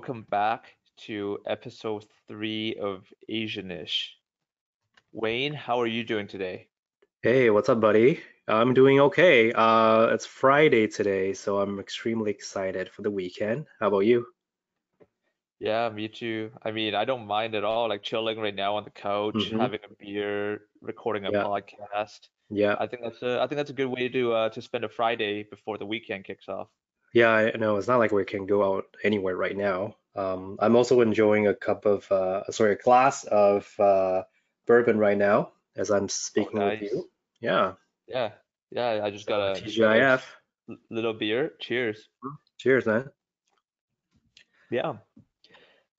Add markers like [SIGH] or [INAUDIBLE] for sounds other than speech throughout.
Welcome back to episode three of Asianish. Wayne, how are you doing today? Hey, what's up, buddy? I'm doing okay. Uh, it's Friday today, so I'm extremely excited for the weekend. How about you? Yeah, me too. I mean, I don't mind at all, like chilling right now on the couch, Mm-hmm. having a beer, recording a Yeah, podcast. yeah, I think that's a I think that's a good way to uh to spend a Friday before the weekend kicks off. Yeah. I know it's not like we can go out anywhere right now. Um, I'm also enjoying a cup of, uh, sorry, a glass of uh, bourbon right now as I'm Oh, speaking with you. Yeah, Yeah. Yeah, I just got a just got a s- TGIF. little beer. Cheers. Cheers, man. Yeah.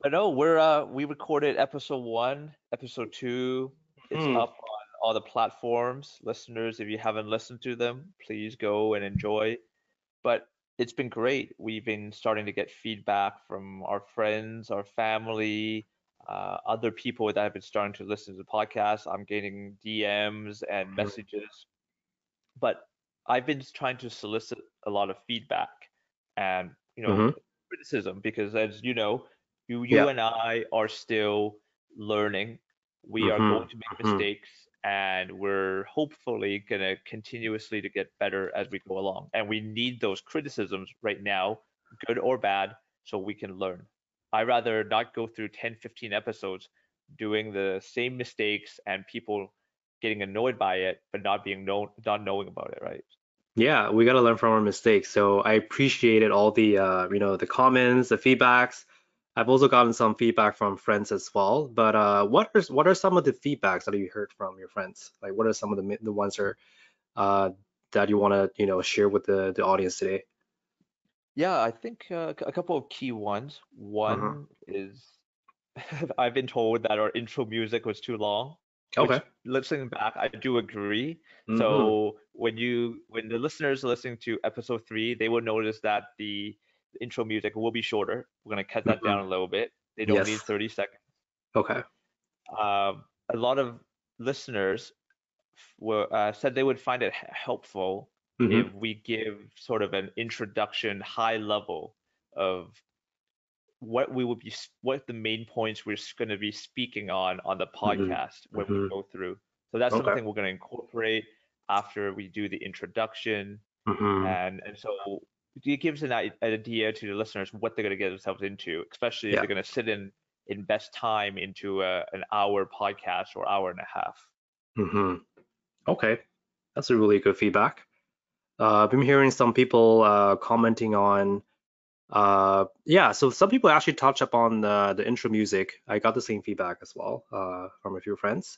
But no, we're uh we recorded episode one, episode two. It's Hmm. up on all the platforms. Listeners, if you haven't listened to them, please go and enjoy. But it's been great. We've been starting to get feedback from our friends, our family, uh, other people that have been starting to listen to the podcast. I'm getting DMs and messages but I've been trying to solicit a lot of feedback and you know Mm-hmm. criticism because as you know, you you Yeah. and I are still learning. We are Mm-hmm. going to make Mm-hmm. mistakes and we're hopefully gonna continuously to get better as we go along. And we need those criticisms right now, good or bad, so we can learn. I rather not go through 10, 15 episodes doing the same mistakes and people getting annoyed by it, but not being known, not knowing about it, right? Yeah, we got to learn from our mistakes. So I appreciated all the uh, you know, the comments, the feedbacks. I've also gotten some feedback from friends as well. But uh, what are what are some of the feedbacks that you heard from your friends? Like, what are some of the the ones that are, uh, that you want to you know share with the the audience today? Yeah, I think uh, a couple of key ones. Uh-huh. One is [LAUGHS] I've been told that our intro music was too long, Okay. which listening back, I do agree. Mm-hmm. So when you when the listeners listening to episode three, they will notice that the intro music will be shorter. We're gonna cut that Mm-hmm. down a little bit. They don't need 30 seconds. Okay. Um, a lot of listeners were uh, said they would find it helpful Mm-hmm. if we give sort of an introduction, high level of what we would be, what the main points we're going to be speaking on on the Mm-hmm. podcast when we Mm-hmm. go through. So that's Okay. something we're going to incorporate after we do the introduction, Mm-hmm. and and so it gives an idea to the listeners what they're going to get themselves into, especially if Yeah. they're going to sit and invest time into a, an hour podcast or hour and a half. Mm-hmm. Okay. That's a really good feedback. Uh, I've been hearing some people uh, commenting on, uh, yeah, so some people actually touch up on the, the intro music. I got the same feedback as well uh, from a few friends.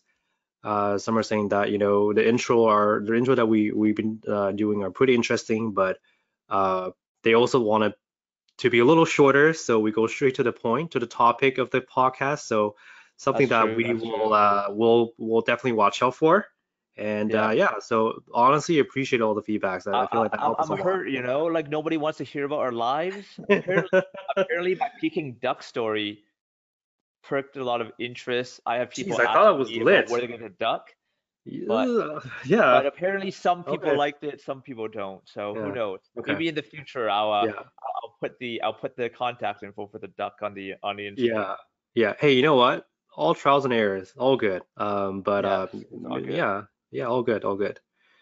Uh, some are saying that, you know, the intro are the intro that we we've been uh, doing are pretty interesting, but uh, they also want it to be a little shorter, so we go straight to the point, to the topic of the podcast. So something That's that true. we will uh, will will definitely watch out for. And uh, Yeah. yeah, so honestly, appreciate all the feedbacks. I, I, I feel like that I'm helps a I'm hurt, you know, like nobody wants to hear about our lives. Apparently, [LAUGHS] apparently my Peking duck story perked a lot of interest. I have people Jeez, I thought it was lit. where they're gonna duck, but Yeah, but apparently some people okay, liked it, some people don't. So who knows? okay, Maybe in the future I'll uh, yeah, I'll put the I'll put the contact info for the duck on the on the Instagram. yeah, yeah. Hey, you know what? All trials and errors, all good. Um, but Yes, uh, good. yeah, yeah, all good, all good.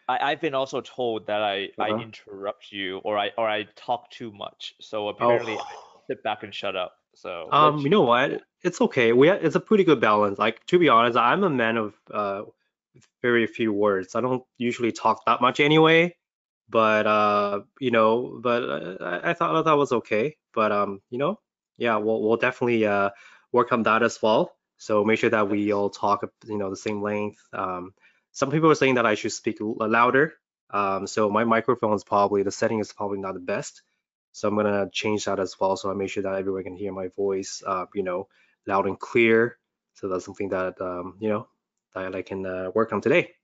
I, I've been also told that I I Uh-huh. interrupt you or I or I talk too much. So Oh. apparently I sit back and shut up. So Um, you know what? It's okay. We it's a pretty good balance. Like to be honest, I'm a man of uh with very few words. I don't usually talk that much anyway. But uh, you know, but uh, I, I thought that was okay. But um, you know, yeah, we'll we'll definitely uh work on that as well. So make sure that we all talk, you know, the same length. Um, some people are saying that I should speak louder. Um, so my microphone is probably the setting is probably not the best. So I'm gonna change that as well. So I make sure that everyone can hear my voice, uh, you know, loud and clear. So that's something that um, you know, that I can uh, work on today.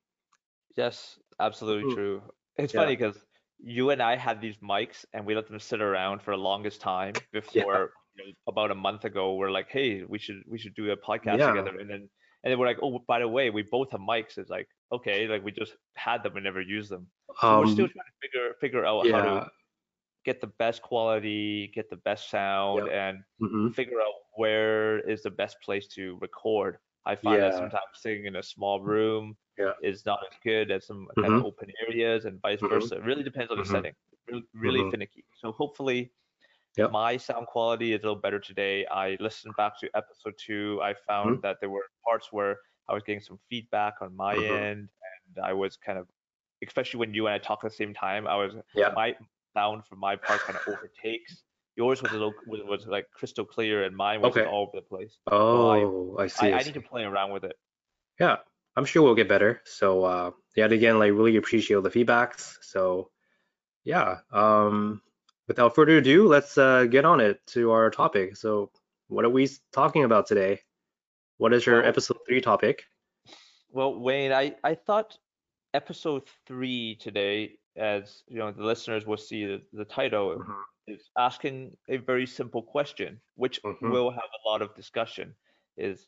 Yes, absolutely Mhm. true. It's Yeah, funny because you and I had these mics and we let them sit around for the longest time [LAUGHS] yeah, before you know, about a month ago we're like, hey, we should we should do a podcast yeah. together and then and then we're like, oh, by the way, we both have mics. It's like, okay, like we just had them and never used them. So we're still Um, trying to figure figure out how to get the best quality, get the best sound, Yep. and hmm figure out where is the best place to record. I find that sometimes sitting in a small room Yeah. is not as good as some kind of hmm open areas and vice hmm versa. It really depends on the hmm setting. Really, really hmm finicky. So hopefully Yep. my sound quality is a little better today. I listened back to episode two. I found hmm that there were parts where I was getting some feedback on my hmm end, and I was kind of, especially when you and I talk at the same time, I was Yeah. my sound for my part kind of overtakes. Yours was a little was, was like crystal clear, and mine was Okay. all over the place. So I Oh, I see. I, I need to play around with it. Yeah, I'm sure we'll get better. So, uh, yet again, like really appreciate all the feedbacks. So, yeah. Um, without further ado, let's uh, get on it to our topic. So, what are we talking about today? What is your Well, episode three topic? well, Wayne, I I thought episode three today, as you know, the listeners will see the, the title hmm is asking a very simple question, which hmm will have a lot of discussion. Is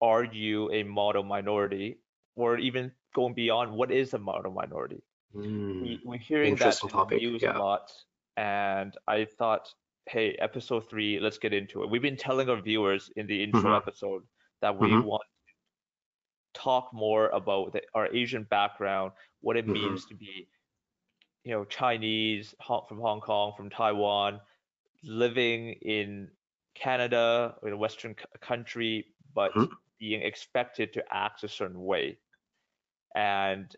are you a model minority, or even going beyond, what is a model minority? Mm, We we're hearing that interesting in the topic. news a lot, and I thought, hey, episode three, let's get into it. We've been telling our viewers in the intro hmm episode that we hmm want to talk more about the, our Asian background, what it hmm means to be, you know, Chinese from Hong Kong, from Taiwan, living in Canada in a Western country, but hmm being expected to act a certain way. And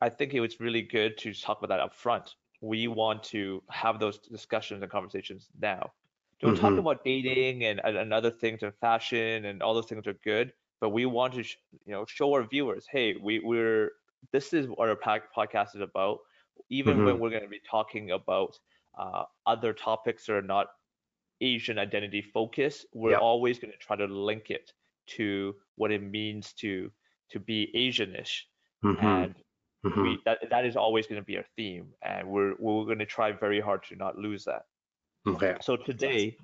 I think it was really good to talk about that up front. We want to have those discussions and conversations now. Don't talk hmm about dating and, and, and other things and fashion and all those things are good, but we want to, sh- you know, show our viewers, hey, we, we're this is what our podcast is about. Even hmm when we're going to be talking about uh, other topics that are not Asian identity focused, we're Yeah. always going to try to link it to what it means to to be Asianish, hmm and hmm we that that is always going to be our theme, and we're we're going to try very hard to not lose that. Okay. So today,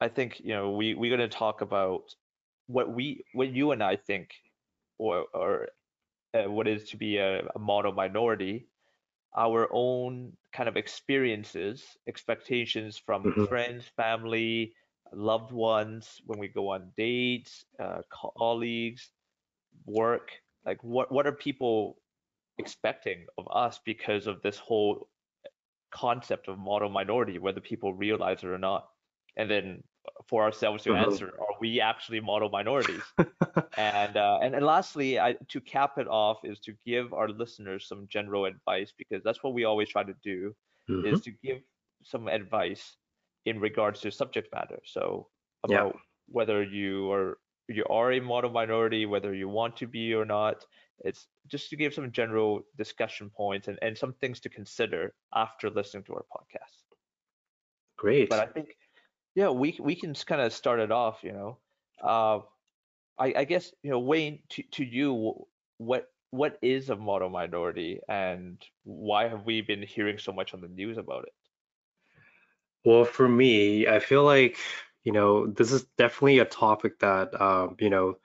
I think you know we we're going to talk about what we what you and I think, or or uh, what is to be a, a model minority, our own kind of experiences, expectations from hmm friends, family, loved ones when we go on dates, uh, colleagues, work. Like what what are people expecting of us because of this whole concept of model minority, whether people realize it or not? And then for ourselves to hmm answer, are we actually model minorities? [LAUGHS] And uh, and, and lastly, I, to cap it off is to give our listeners some general advice because that's what we always try to do hmm is to give some advice in regards to subject matter. So Yeah. about whether you are you are a model minority, whether you want to be or not. It's just to give some general discussion points and, and some things to consider after listening to our podcast. Great. But I think yeah, we we can kind of start it off, you know. Uh, I, I guess you know Wayne to, to you what what is a model minority and why have we been hearing so much on the news about it? Well, for me, I feel like, you know, this is definitely a topic that, um, you know,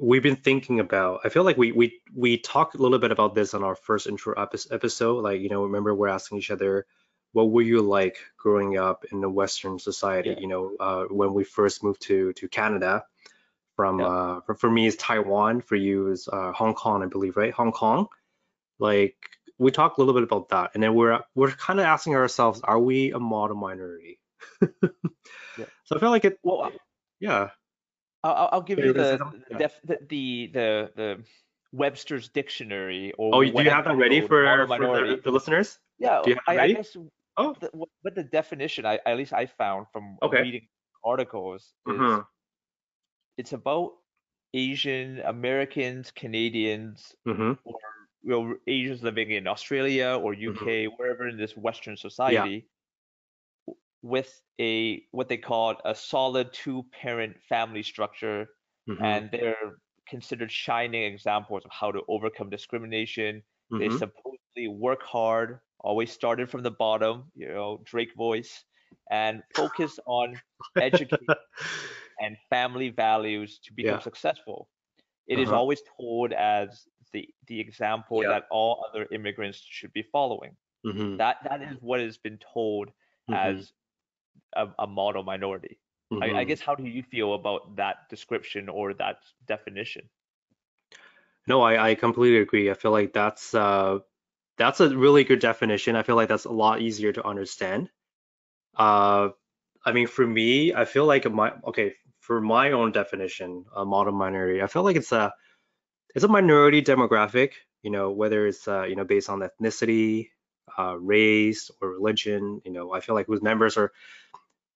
we've been thinking about. I feel like we we we talked a little bit about this on our first intro episode. Like, you know, remember we're asking each other, what were you like growing up in the Western society? Yeah, You know, uh, when we first moved to to Canada. From yeah, uh, for, for me, it's Taiwan. For you, is uh, Hong Kong, I believe, right? Hong Kong. Like we talked a little bit about that, and then we're we're kind of asking ourselves, are we a model minority? [LAUGHS] yeah. So I feel like it, Well, yeah. I'll, I'll- give you you're gonna say the the def, the, the the the Webster's dictionary or Oh, do you have that ready for, for the, the listeners? Yeah, Do you have it I, I guess Oh, the, what the definition I at least I found from okay. reading articles is Mm-hmm. it's about Asian Americans, Canadians, Mm-hmm. or you know, Asians living in Australia or Mm-hmm. UK, wherever in this Western society, w- with a what they call a solid two-parent family structure, Mm-hmm. and they're considered shining examples of how to overcome discrimination. They Mm-hmm. supposedly work hard, always started from the bottom, you know, Drake voice, and focus on education [LAUGHS] and family values to become Yeah. successful. It is Uh-huh. always told as the the example Yeah. that all other immigrants should be following. Mm-hmm. That that is what has been told Mm-hmm. as a, a model minority. I, I Mm-hmm. guess how do you feel about that description or that definition? No, I, I completely agree. I feel like that's uh that's a really good definition. I feel like that's a lot easier to understand. Uh, I mean, for me, I feel like my okay, for my own definition, a model minority, I feel like it's a it's a minority demographic, you know, whether it's uh, you know, based on ethnicity, uh, race, or religion, you know, I feel like whose members are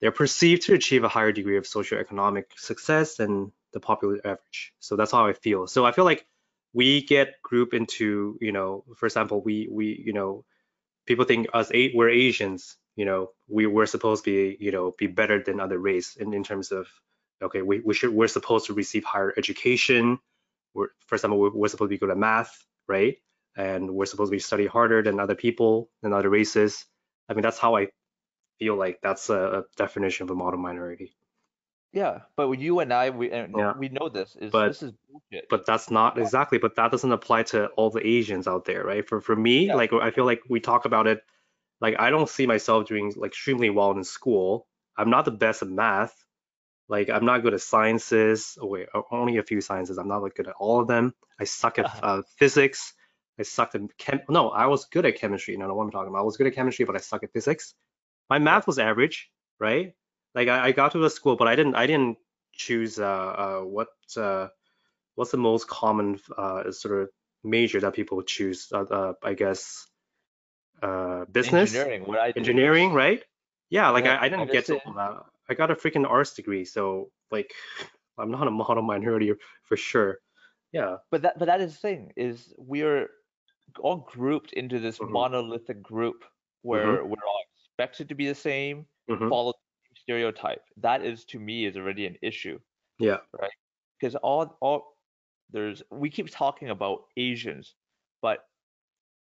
they're perceived to achieve a higher degree of socioeconomic success than the popular average. So that's how I feel. So I feel like we get grouped into, you know, for example, we we you know, people think us eight we're Asians, you know, we we're supposed to be, you know, be better than other race in, in terms of okay, we, we should we're supposed to receive higher education. We're for example, we're, supposed to be good at math, right? And we're supposed to be study harder than other people than other races. I mean, that's how I feel like that's a definition of a model minority. Yeah, but you and I, we and Yeah. we know this is But- this is bullshit. but that's not exactly but that doesn't apply to all the asians out there right? For for me Yeah. like i feel like we talk about it like i don't see myself doing like extremely well in school. I'm not the best at math. Like i'm not good at sciences. Oh wait only a few sciences. I'm not like good at all of them. I suck at uh, physics. I sucked at chem no i was good at chemistry. You know what i'm talking about? I was good at chemistry but i suck at physics. My math was average right like i, I got to the school but i didn't i didn't choose uh, uh what uh what's the most common uh, sort of major that people choose? Uh, uh, I guess uh, business, Engineering, what I did. engineering, right? Yeah, like Yeah, I, I didn't get to medicine. all that. I got a freaking arts degree, so like [LAUGHS] I'm not a model minority for sure. Yeah. But that but that is the thing is we're all grouped into this Mhm. monolithic group where we're all expected to be the same, hmm follow the same stereotype. That is to me is already an issue Yeah. Right because all all there's we keep talking about Asians, but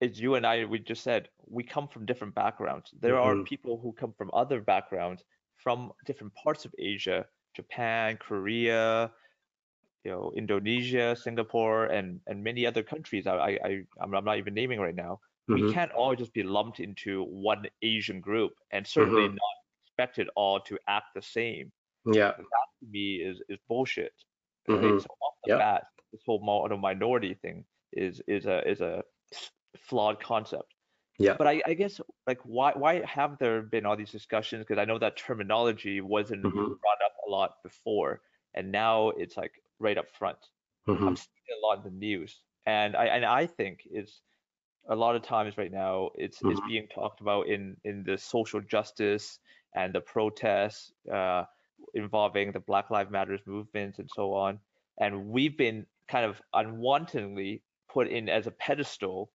as you and I we just said, we come from different backgrounds. There are Mhm. people who come from other backgrounds from different parts of Asia, Japan, Korea, you know, Indonesia, Singapore, and and many other countries. I I I- I'm, I'm not even naming right now. We hmm can't all just be lumped into one Asian group, and certainly Mhm. not expected all to act the same. Yeah. That to me, is is bullshit. Right? hmm So off the Yeah. bat, this whole model minority thing is is a is a flawed concept. Yeah. But I, I guess like why why have there been all these discussions? Because I know that terminology wasn't Mhm. brought up a lot before, and now it's like right up front. hmm I'm seeing a lot in the news, and I and I think it's a lot of times right now it's it's Mhm. being talked about in in the social justice and the protests uh, involving the Black Lives Matters movement and so on, and we've been kind of unwantedly put in as a pedestal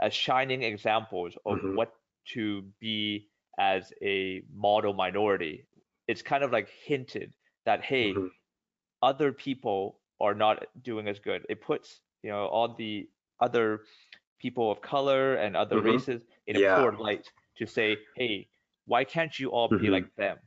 as shining examples of Mhm. what to be as a model minority. It's kind of like hinted that hey, Mhm. other people are not doing as good. It puts, you know, all the other people of color and other Mhm. races in a Yeah. poor light to say, hey, why can't you all be Mhm. like them?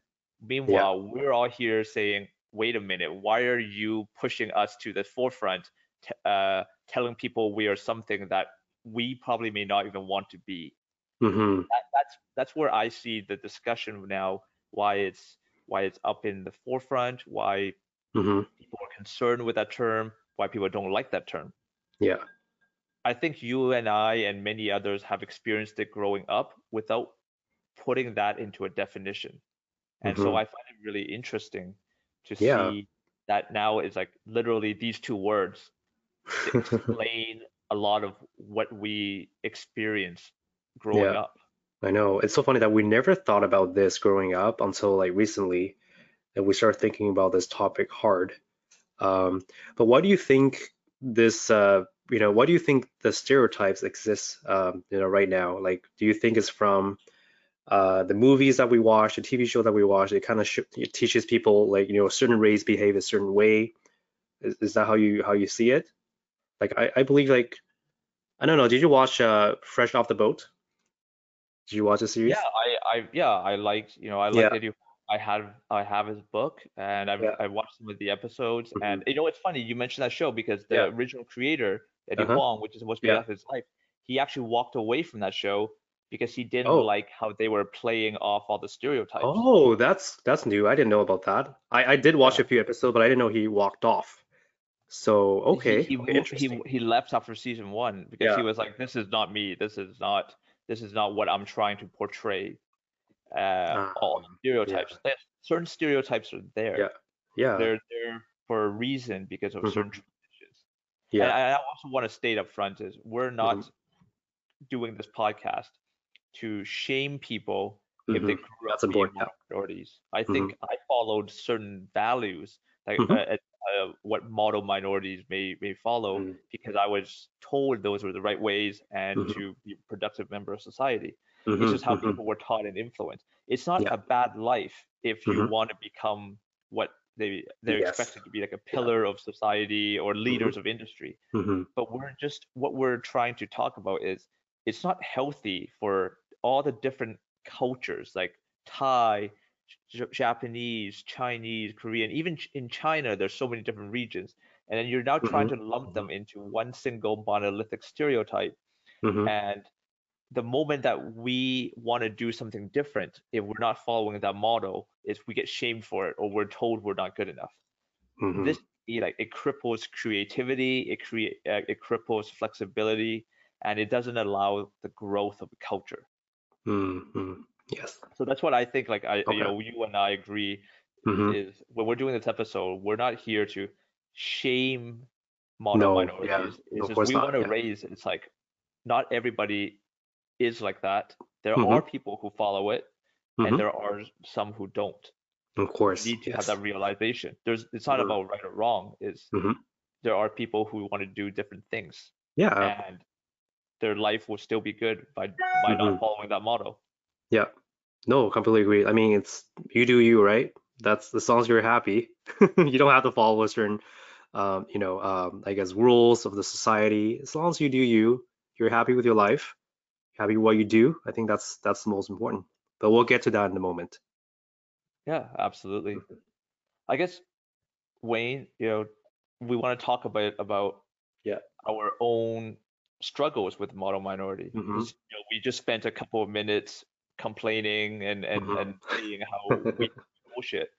Meanwhile, we're all here saying, wait a minute, why are you pushing us to the forefront, t- uh, telling people we are something that we probably may not even want to be? hmm That, that's that's where I see the discussion now. Why it's why it's up in the forefront. Why hmm people are concerned with that term, why people don't like that term. Yeah. I think you and I and many others have experienced it growing up without putting that into a definition. And so Mhm. I find it really interesting to Yeah. see that now it's like literally these two words [LAUGHS] explain a lot of what we experience growing Yeah. up. I know. It's so funny that we never thought about this growing up until like recently that we started thinking about this topic hard. Um, but why do you think this, uh, you know, why do you think the stereotypes exist, um, you know, right now? Like, do you think it's from uh, the movies that we watch, the TV show that we watch? It kind of sh it teaches people like, you know, certain race behave a certain way. Is, is that how you how you see it? Like, I, I believe like, I don't know. Did you watch uh, Fresh Off the Boat? Did you watch the series? Yeah, I, I yeah, I liked, you know, I Yeah. liked Eddie. I had I have his book and I've Yeah. I watched some of the episodes Mhm. and you know it's funny you mentioned that show because the Yeah. original creator Eddie Uh-huh. Huang, which is to be Yeah. of his life, he actually walked away from that show because he didn't Oh, like how they were playing off all the stereotypes. oh, that's that's new. I didn't know about that. I I did watch Yeah. a few episodes, but I didn't know he walked off. So okay, he okay, he he left after season one because he was like, this is not me. This is not this is not what I'm trying to portray. Uh, Ah, all the yeah, stereotypes. Certain stereotypes are there. yeah, yeah, They're there for a reason because of hmm certain traditions. Yeah, I I also want to state up front is we're not doing this podcast to shame people if they hmm grew up That's being minorities. I Yeah. think I followed certain values like hmm uh, uh, what model minorities may may follow hmm because I was told those were the right ways and to be a productive member of society. Hmm just how people were taught and influenced. It's not Yeah. a bad life if you want to become what they they're Yes. expected to be like a Yeah. pillar of society or leaders of industry. hmm But we're just what we're trying to talk about is it's not healthy for all the different cultures like Thai, J- Japanese, Chinese, Korean, even ch- in China, there's so many different regions. And then you're now trying hmm to lump them into one single monolithic stereotype. hmm And the moment that we want to do something different, if we're not following that model, is we get shamed for it or we're told we're not good enough. hmm This it, like it cripples creativity, it create uh, it cripples flexibility, and it doesn't allow the growth of a culture. hmm Yes. So that's what I think. Like I, you know, you and I agree hmm is when we're doing this episode, we're not here to shame model No, yeah, minorities. It's of just we not. want to Yeah. raise. It's like not everybody is like that. There hmm are people who follow it, and hmm there are some who don't. Of You course. need to have that realization. There's it's not hmm about right or wrong. Is hmm there are people who want to do different things, Yeah. and their life will still be good by by hmm not following that model. Yeah. No, completely agree. I mean, it's you do you, right? That's as long as you're happy. [LAUGHS] You don't have to follow a certain, um, you know, um, I guess rules of the society. As long as you do you, you're happy with your life, happy with what you do. I think that's that's the most important. But we'll get to that in a moment. Yeah, absolutely. Mhm. I guess Wayne, you know, we want to talk a bit about Yeah. our own struggles with model minority hmm you know we just spent a couple of minutes complaining and and hmm and seeing how [LAUGHS] we bullshit.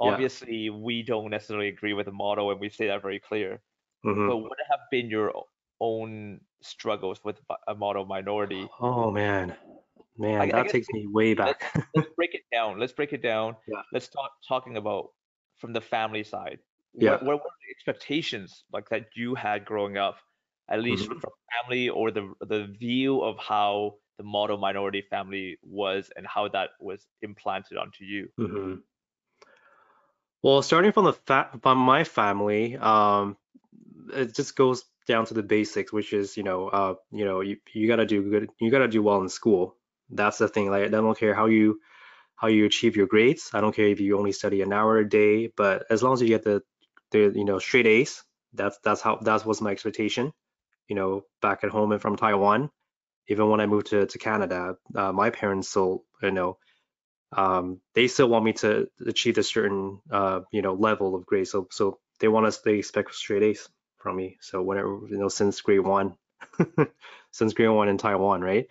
Yeah. Obviously, we don't necessarily agree with the model, and we say that very clear. hmm But what have been your own struggles with a model minority? Oh man, man, I, I that guess takes me way let's back. let's break it down. Let's break it down. [LAUGHS] Yeah. Let's talk talking about from the family side. Yeah. What what were the expectations like that you had growing up, at least hmm from family or the the view of how the model minority family was and how that was implanted onto you? hmm Well, starting from the fa from my family, um, it just goes down to the basics, which is, you know, uh, you know, you, you gotta do good, you gotta do well in school. That's the thing. Like, I don't care how you how you achieve your grades. I don't care if you only study an hour a day, but as long as you get the the you know straight A's, that's that's how that was my expectation. You know, back at home and from Taiwan, even when I moved to to Canada, uh, my parents still, you know um, they still want me to achieve a certain uh, you know level of grade. So so they want us they expect straight A's from me. So whenever you know since grade one, [LAUGHS] since grade one in Taiwan, right?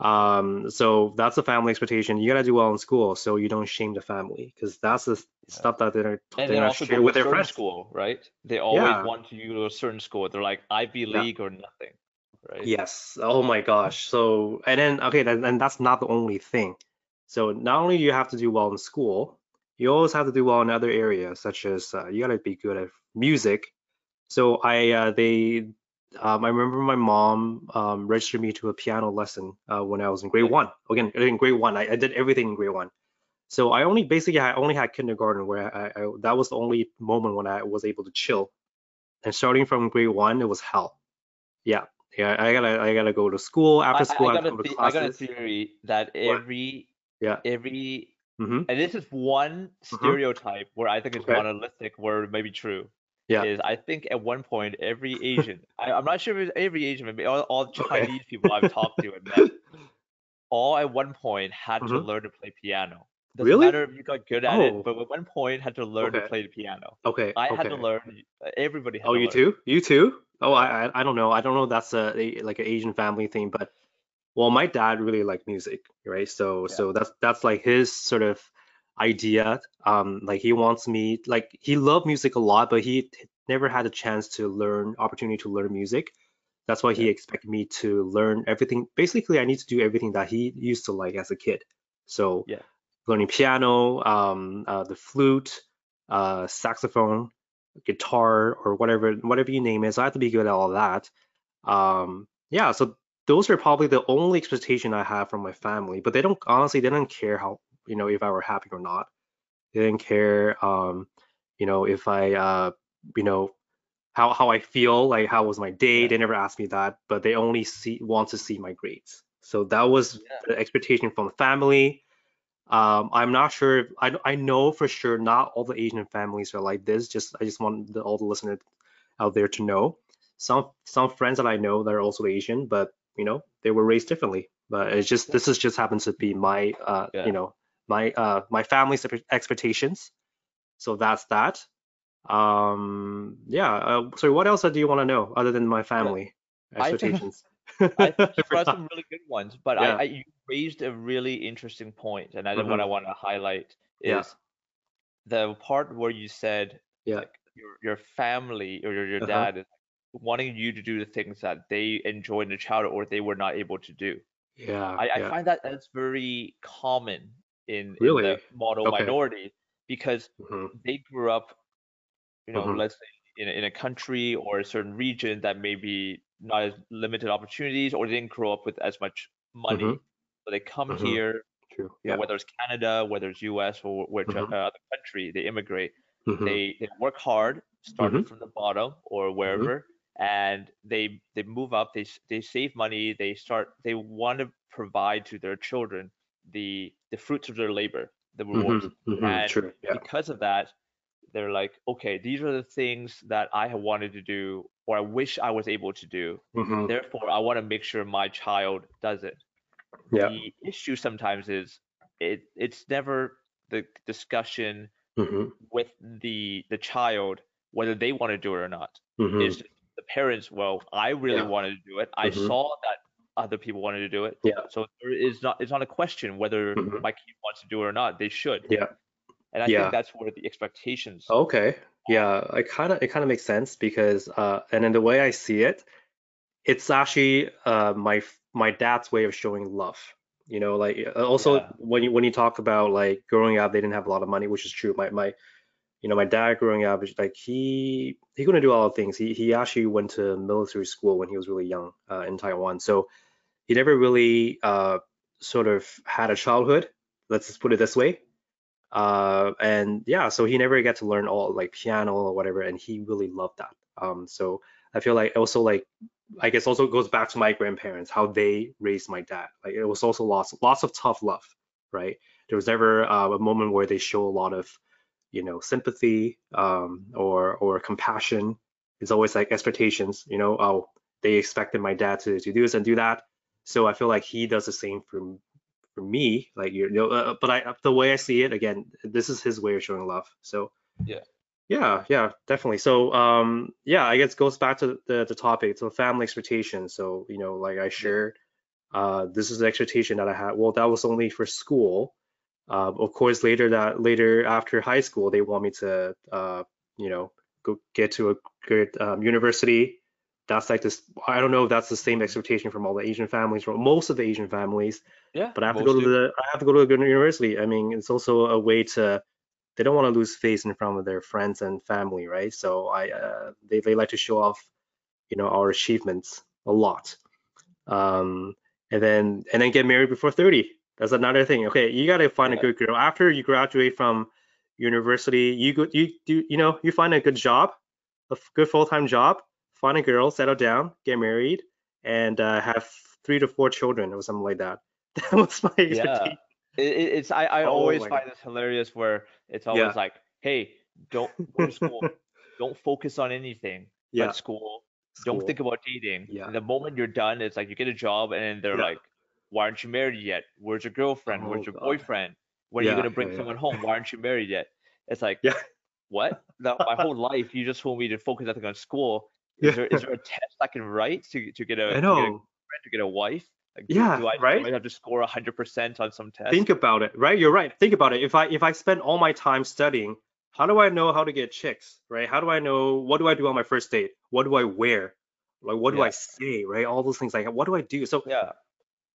Um, so that's a family expectation. You gotta do well in school so you don't shame the family because that's the Yeah. stuff that they're they're also share with their friends. school, right? They always Yeah, want you to go to a certain school. They're like Ivy yeah. League or nothing, right? Yes. Oh my gosh. So, and then, okay, then, and that's not the only thing. So, not only do you have to do well in school, you always have to do well in other areas, such as uh, you gotta be good at music. So, I, uh, they, um, I remember my mom um, registered me to a piano lesson uh, when I was in grade one. Again, in grade one, I, I did everything in grade one. So, I only basically I only had kindergarten where I, I, that was the only moment when I was able to chill. And starting from grade one, it was hell. Yeah, yeah, I gotta I gotta go to school. After school, I I have got to a go to the I got a theory that every Yeah. every Mm-hmm. and this is one Mm-hmm. stereotype where I think it's Okay. monolithic, where it may be true. Yeah. Is I think at one point every [LAUGHS] Asian, I, I'm not sure if it's every Asian, maybe all, all Okay. Chinese people I've talked to and met, [LAUGHS] all at one point had to Mm-hmm. learn to play piano. Doesn't Really? matter if you got good at it, Oh. but at one point had to learn to play the piano. Okay. I had to learn. Everybody had Oh, to you learn. too? You too? Oh, I I, I don't know. I don't know. if That's a, a like an Asian family thing, but well, my dad really liked music, right? So Yeah. so that's that's like his sort of idea. Um, like he wants me like he loved music a lot, but he never had a chance to learn opportunity to learn music. That's why he Yeah. expected me to learn everything. Basically, I need to do everything that he used to like as a kid. So Yeah. learning piano, um, uh, the flute, uh, saxophone, guitar, or whatever whatever you name it. So I have to be good at all that. Um, yeah, so those are probably the only expectation I have from my family. But they don't honestly, they don't care how you know if I were happy or not. They didn't care, um, you know, if I, uh, you know, how how I feel, like how was my day. They never asked me that, but they only see want to see my grades. So that was Yeah. the expectation from the family. Um, I'm not sure. If, I I know for sure not all the Asian families are like this. Just I just want the, all the listeners out there to know. Some some friends that I know that are also Asian, but you know they were raised differently. But it's just this is just happens to be my uh Yeah. you know my uh my family's expectations. So that's that. Um yeah. Uh, so what else do you want to know other than my family I- [LAUGHS] expectations? I think [LAUGHS] you brought some really good ones, but Yeah. I, I you raised a really interesting point, and I what Mhm. I want to highlight is Yeah. the part where you said Yeah. like your your family or your, your Uh-huh. dad is wanting you to do the things that they enjoyed in the childhood or they were not able to do. Yeah. I, I find that that's very common in, in the model Okay. minority because Mhm. they grew up, you know, Mhm. let's say in a, in a country or a certain region that maybe not as limited opportunities or they didn't grow up with as much money. Mhm. So they come Mhm. here, True. you know, whether it's Canada, whether it's US or which Mhm. uh, other country, they immigrate. Mhm. They they work hard, starting from the bottom or wherever, and they they move up. They they save money. They start. They want to provide to their children the the fruits of their labor, the rewards. Mhm. Mhm. And True. Yeah. because of that, they're like, okay, these are the things that I have wanted to do, or I wish I was able to do. Mhm. Therefore, I want to make sure my child does it. Yeah. The issue sometimes is it it's never the discussion Mhm. with the the child whether they want to do it or not. Mhm. It's just the parents, well, I really Yeah. wanted to do it. I saw that other people wanted to do it. Yeah. So there is not it's not a question whether Mhm. my kid wants to do it or not. They should. Yeah. And I Yeah. think that's where the expectations Okay. Yeah, I kind of it kind of makes sense because uh and in the way I see it, it's actually uh my my dad's way of showing love. You know, like uh, also Yeah. when you when you talk about like growing up, they didn't have a lot of money, which is true. My my you know, my dad growing up like he he couldn't do all the things. He he actually went to military school when he was really young uh, in Taiwan. So he never really uh sort of had a childhood. Let's just put it this way uh and yeah so he never got to learn all like piano or whatever and he really loved that um so i feel like also like i guess also goes back to my grandparents how they raised my dad like it was also lots lots of tough love right there was never uh, a moment where they show a lot of you know sympathy um or or compassion it's always like expectations you know oh they expected my dad to, to do this and do that. So i feel like he does the same for for me like you know uh, but i the way i see it again this is his way of showing love. So Yeah. yeah yeah definitely. So um yeah i guess it goes back to the the topic so family expectations. So you know like i shared uh this is the expectation that i had. Well that was only for school uh, of course later that later after high school they want me to uh you know go get to a good um, university that's like this i don't know if that's the same expectation from all the asian families from most of the asian families Yeah. but I have to go to the I have to go to a good university. I mean, it's also a way to they don't want to lose face in front of their friends and family, right? So I uh, they they like to show off, you know, our achievements a lot. Um, and then and then get married before 30. That's another thing. Okay, you got to find a good girl after you graduate from university. You go you do you know you find a good job, a good full-time job. Find a girl, settle down, get married, and uh, have three to four children or something like that. [LAUGHS] That was my Yeah. expectation. It, it- it's I, I Oh always find this hilarious where it's always Yeah. like, hey, don't go to school, [LAUGHS] don't focus on anything Yeah. but school. School. Don't think about dating. Yeah. And the moment you're done, it's like you get a job and they're Yeah. like, why aren't you married yet? Where's your girlfriend? Oh, Where's your God. boyfriend? When are you gonna bring yeah, yeah. someone home? Why aren't you married yet? It's like, Yeah. what? Now, my whole life you just told me to focus I think on school. [LAUGHS] Yeah. Is there is there a test I can write to to get a I to get a friend, to get a wife? Like, Yeah, do I right? do I have to score 100% on some test? Think about it, right? You're right. Think about it. If I if I spend all my time studying, how do I know how to get chicks, right? How do I know what do I do on my first date? What do I wear? Like what do I say, right? All those things like what do I do? So yeah.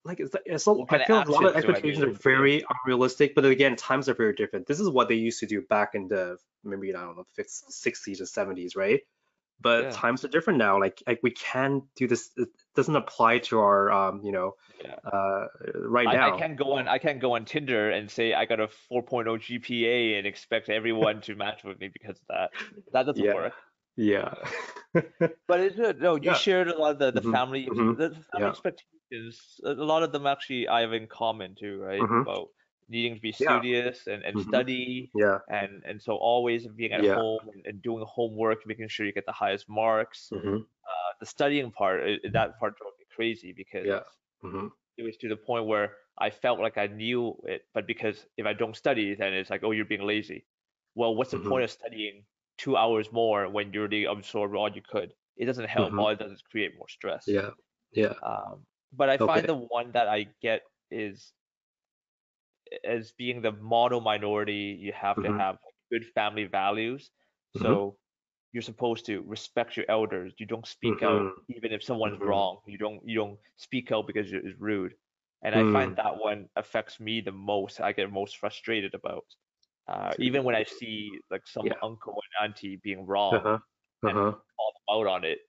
Like it's, it's What I feel a lot of I expectations are very unrealistic, but again, times are very different. This is what they used to do back in the maybe I don't know, 50s, 60s or 70s, right? But Yeah. times are different now. Like like we can do this. It doesn't apply to our um, you know, Yeah. uh, right I, I can't go on I can't go on Tinder and say I got a 4.0 GPA and expect everyone to match with me because of that. That doesn't Yeah, work. Yeah, [LAUGHS] But it's good. No, you yeah. shared a lot of the, the hmm family hmm the family Yeah. expectations. A lot of them actually I have in common too, right? hmm About needing to be Yeah. studious and, and hmm study Yeah. and and so always being at Yeah. home and, and doing homework, making sure you get the highest marks. hmm Uh, the studying part, that part drove me crazy because Yeah. hmm it was to the point where I felt like I knew it, but because if I don't study, then it's like, oh, you're being lazy. Well, what's the point of studying two hours more when you already absorbed all you could? It doesn't help. hmm All it does is create more stress. Yeah. Yeah. Um, but I find the one that I get is as being the model minority, you have to hmm have good family values. hmm So you're supposed to respect your elders. You don't speak out hmm even if someone's hmm wrong. You don't you don't speak out because it is rude. And I Mm. find that one affects me the most. I get most frustrated about. Uh, even when I see like some Yeah. uncle and auntie being wrong Uh-huh. and Uh-huh. call them out on it,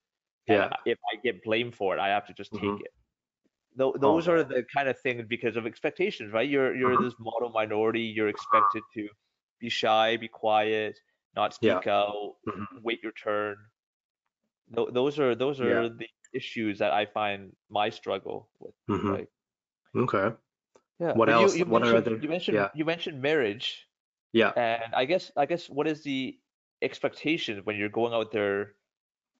Yeah. If I get blamed for it, I have to just hmm take it. Tho- Oh those are the kind of things because of expectations, right? You're you're hmm this model minority. You're expected to be shy, be quiet, not Yeah. speak out, hmm wait your turn. Tho- those are those Yeah. are the issues that I find my struggle with, hmm right? Okay. Yeah, What but else? you What are other? you mentioned Yeah. you mentioned marriage, Yeah. and I guess I guess what is the expectation when you're going out there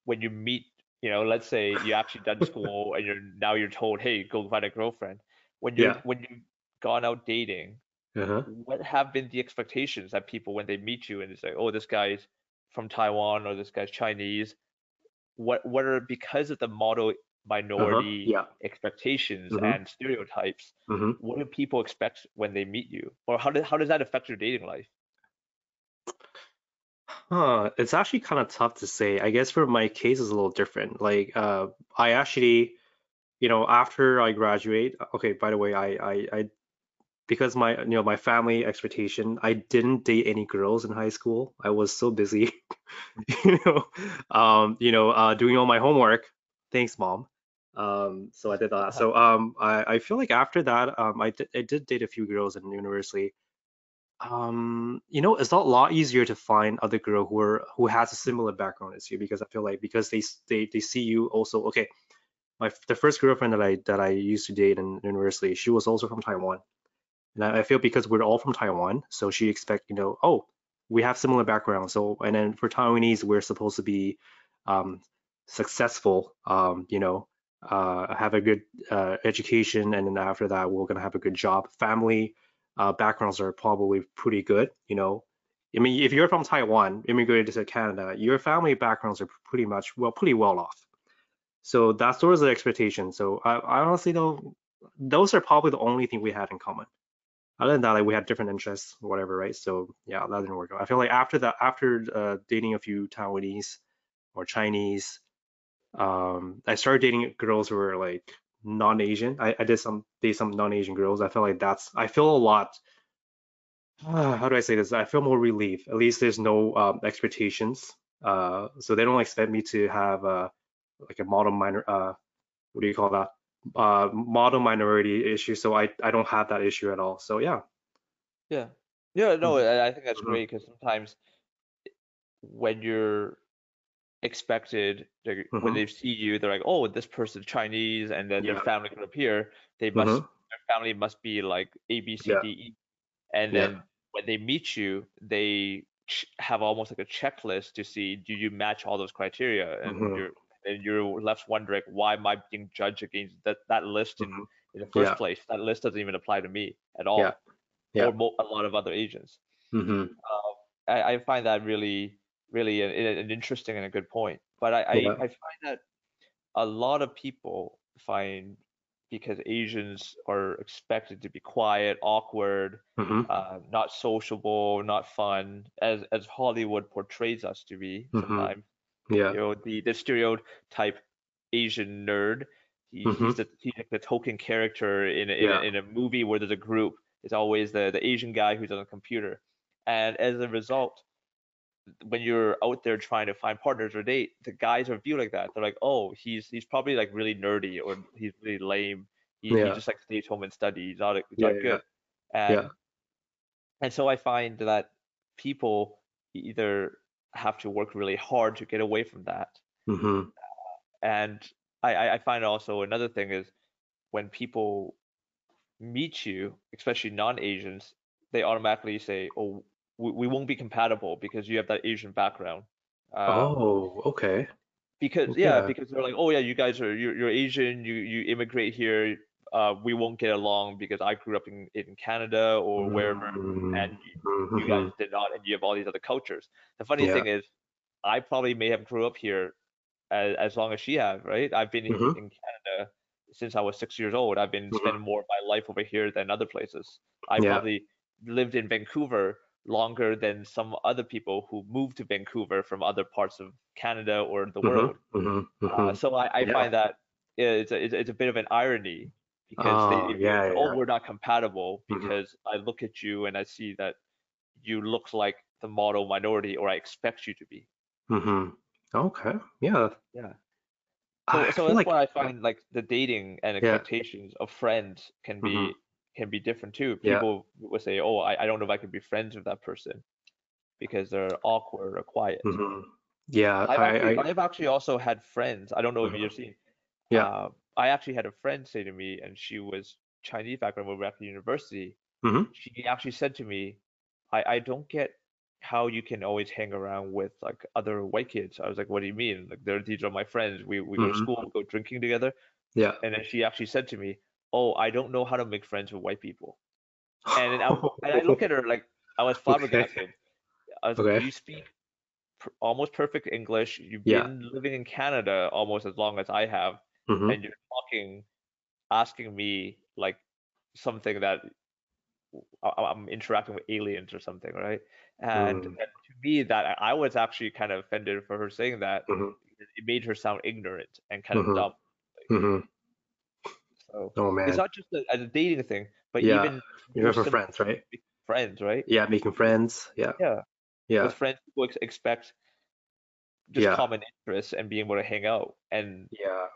when you meet, you know, let's say you actually done [LAUGHS] school and you're now you're told, hey, go find a girlfriend. When you're Yeah. when you've gone out dating, Uh-huh. what have been the expectations that people when they meet you and it's like, oh, this guy's from Taiwan or this guy's Chinese. What what are because of the model Uh-huh. minority Yeah. expectations hmm and stereotypes, hmm what do people expect when they meet you? Or how does how does that affect your dating life? Huh. It's actually kind of tough to say. I guess for my case is a little different. Like, uh, I actually, you know, after I graduate, okay, by the way, I, I, I, because my, you know, my family expectation, I didn't date any girls in high school. I was so busy, [LAUGHS] you know, um, you know, uh, doing all my homework. Thanks, mom. Um, so I did that. So, um, I, I feel like after that, um, I did, I did date a few girls in university. Um, you know, it's a lot easier to find other girl who are who has a similar background as you because I feel like because they they they see you also. Okay, my the first girlfriend that I that I used to date in university, she was also from Taiwan, and I, I feel because we're all from Taiwan, so she expect you know, oh, we have similar background. So and then for Taiwanese, we're supposed to be um, successful, um, you know, uh, have a good uh, education, and then after that, we're gonna have a good job, family uh, backgrounds are probably pretty good. You know, I mean, if you're from Taiwan, immigrated to Canada, your family backgrounds are pretty much well, pretty well off. So that's sort of the expectation. So I, I honestly don't. Those are probably the only thing we had in common. Other than that, like we had different interests, whatever, right? So yeah, that didn't work out. I feel like after that, after uh, dating a few Taiwanese or Chinese, um, I started dating girls who were like non-Asian. I, I did some date some non-Asian girls. I felt like that's I feel a lot. [SIGHS] how do I say this? I feel more relief. At least there's no um, expectations. Uh, so they don't expect me to have uh, like a model minor. Uh, what do you call that? Uh, model minority issue. So I I don't have that issue at all. So yeah. Yeah. Yeah, no, Mhm, I think that's mhm, great because sometimes when you're expected, like, when they see you, they're like, oh, this person's Chinese, and then their family up here. They must, Mhm. their family must be like A, B, C, Yeah. D, E. And Yeah. then when they meet you, they ch- have almost like a checklist to see, do you match all those criteria? And Mhm. you're and you're left wondering, why am I being judged against that that list in Mhm. in the first Yeah. place? That list doesn't even apply to me at all, Yeah. or mo a lot of other Asians. Mhm. Uh, I, I find that really, really an, an interesting and a good point. But I, I, Yeah. I find that a lot of people find because Asians are expected to be quiet, awkward, hmm uh, not sociable, not fun, as as Hollywood portrays us to be hmm sometimes. Yeah. You know, the the stereotype Asian nerd. He, hmm he's the he's like the token character in a, in a in a movie where there's a group. It's always the the Asian guy who's on a computer, and as a result, when you're out there trying to find partners or date, the guys are viewed like that. They're like, oh, he's he's probably like really nerdy or he's really lame. He he Yeah. just like stays home and studies. He's not he's Yeah. not good. Yeah. And and so I find that people either have to work really hard to get away from that. hmm And I, I I find also another thing is when people meet you, especially non-Asians, they automatically say, oh, we, we won't be compatible because you have that Asian background. Uh, Oh, okay. because yeah, Yeah. because they're like, oh yeah, you guys are you're, you're Asian, you you immigrate here, uh, we won't get along because I grew up in in Canada or wherever, Mm, and you hmm guys did not, and you have all these other cultures. The funny Yeah. thing is, I probably may have grew up here as, as long as she have, right? I've been in, hmm in Canada since I was six years old. I've been hmm spending more of my life over here than other places. I Yeah. probably lived in Vancouver longer than some other people who moved to Vancouver from other parts of Canada or the hmm world. hmm Uh, hmm so I, I Yeah. find that it's a, it's a it's a bit of an irony because Oh, it yeah, oh, we're not compatible hmm because I look at you and I see that you look like the model minority or I expect you to be. hmm Okay. Yeah. Yeah. I So so that's like why I find like the dating and expectations of friends can be can be different too. Yeah. People would say, oh, I, I don't know if I could be friends with that person because they're awkward or quiet. hmm Yeah. I've I. actually I. I've actually also had friends. I don't know if mhm. you've seen. Yeah. Uh, I actually had a friend say to me, and she was Chinese background when we were at the university. hmm She actually said to me, I, I don't get how you can always hang around with like other white kids. I was like, what do you mean? Like they're these are my friends. We we go to hmm school, we go drinking together. Yeah. And then she actually said to me, Oh, I don't know how to make friends with white people. And I and I look [LAUGHS] at her like I was Okay. flabbergasted. I was like, Okay. you speak per almost perfect English. You've Yeah. been living in Canada almost as long as I have, hmm and you're talking, asking me like something that I- I'm interacting with aliens or something, right? And, Mm. and to me, that I was actually kind of offended for her saying that. hmm It made her sound ignorant and kind of hmm dumb. hmm So Oh man, it's not just a, a dating thing, but Yeah. even You're for friends, right? friends, right? Yeah. Making friends. Yeah. Yeah, Yeah. with friends, people ex expect just Yeah. common interests and being able to hang out. And Yeah.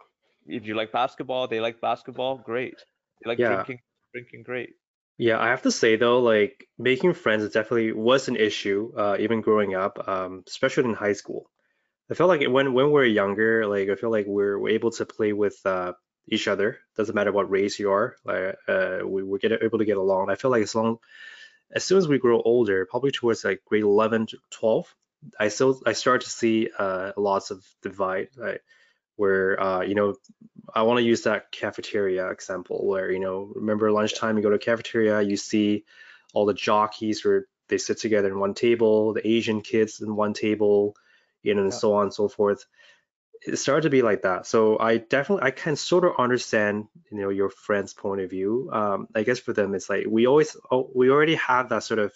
if you like basketball, they like basketball, great. They like Yeah. drinking, drinking, great. Yeah, I have to say though, like making friends it definitely was an issue, uh, even growing up, um, especially in high school. I felt like when when we're younger, like I feel like we're, we're able to play with uh, each other. Doesn't matter what race you are, like uh, we we get able to get along. I feel like as long as soon as we grow older, probably towards like grade 11 to 12, I still I start to see uh, lots of divide, right? Where uh, you know I want to use that cafeteria example where, you know, remember lunchtime, you go to cafeteria, you see all the jockeys where they sit together in one table, the Asian kids in one table, you know, and Yeah. so on and so forth. It started to be like that. So I definitely, I can sort of understand, you know, your friend's point of view. Um, I guess for them, it's like we always, oh, we already have that sort of,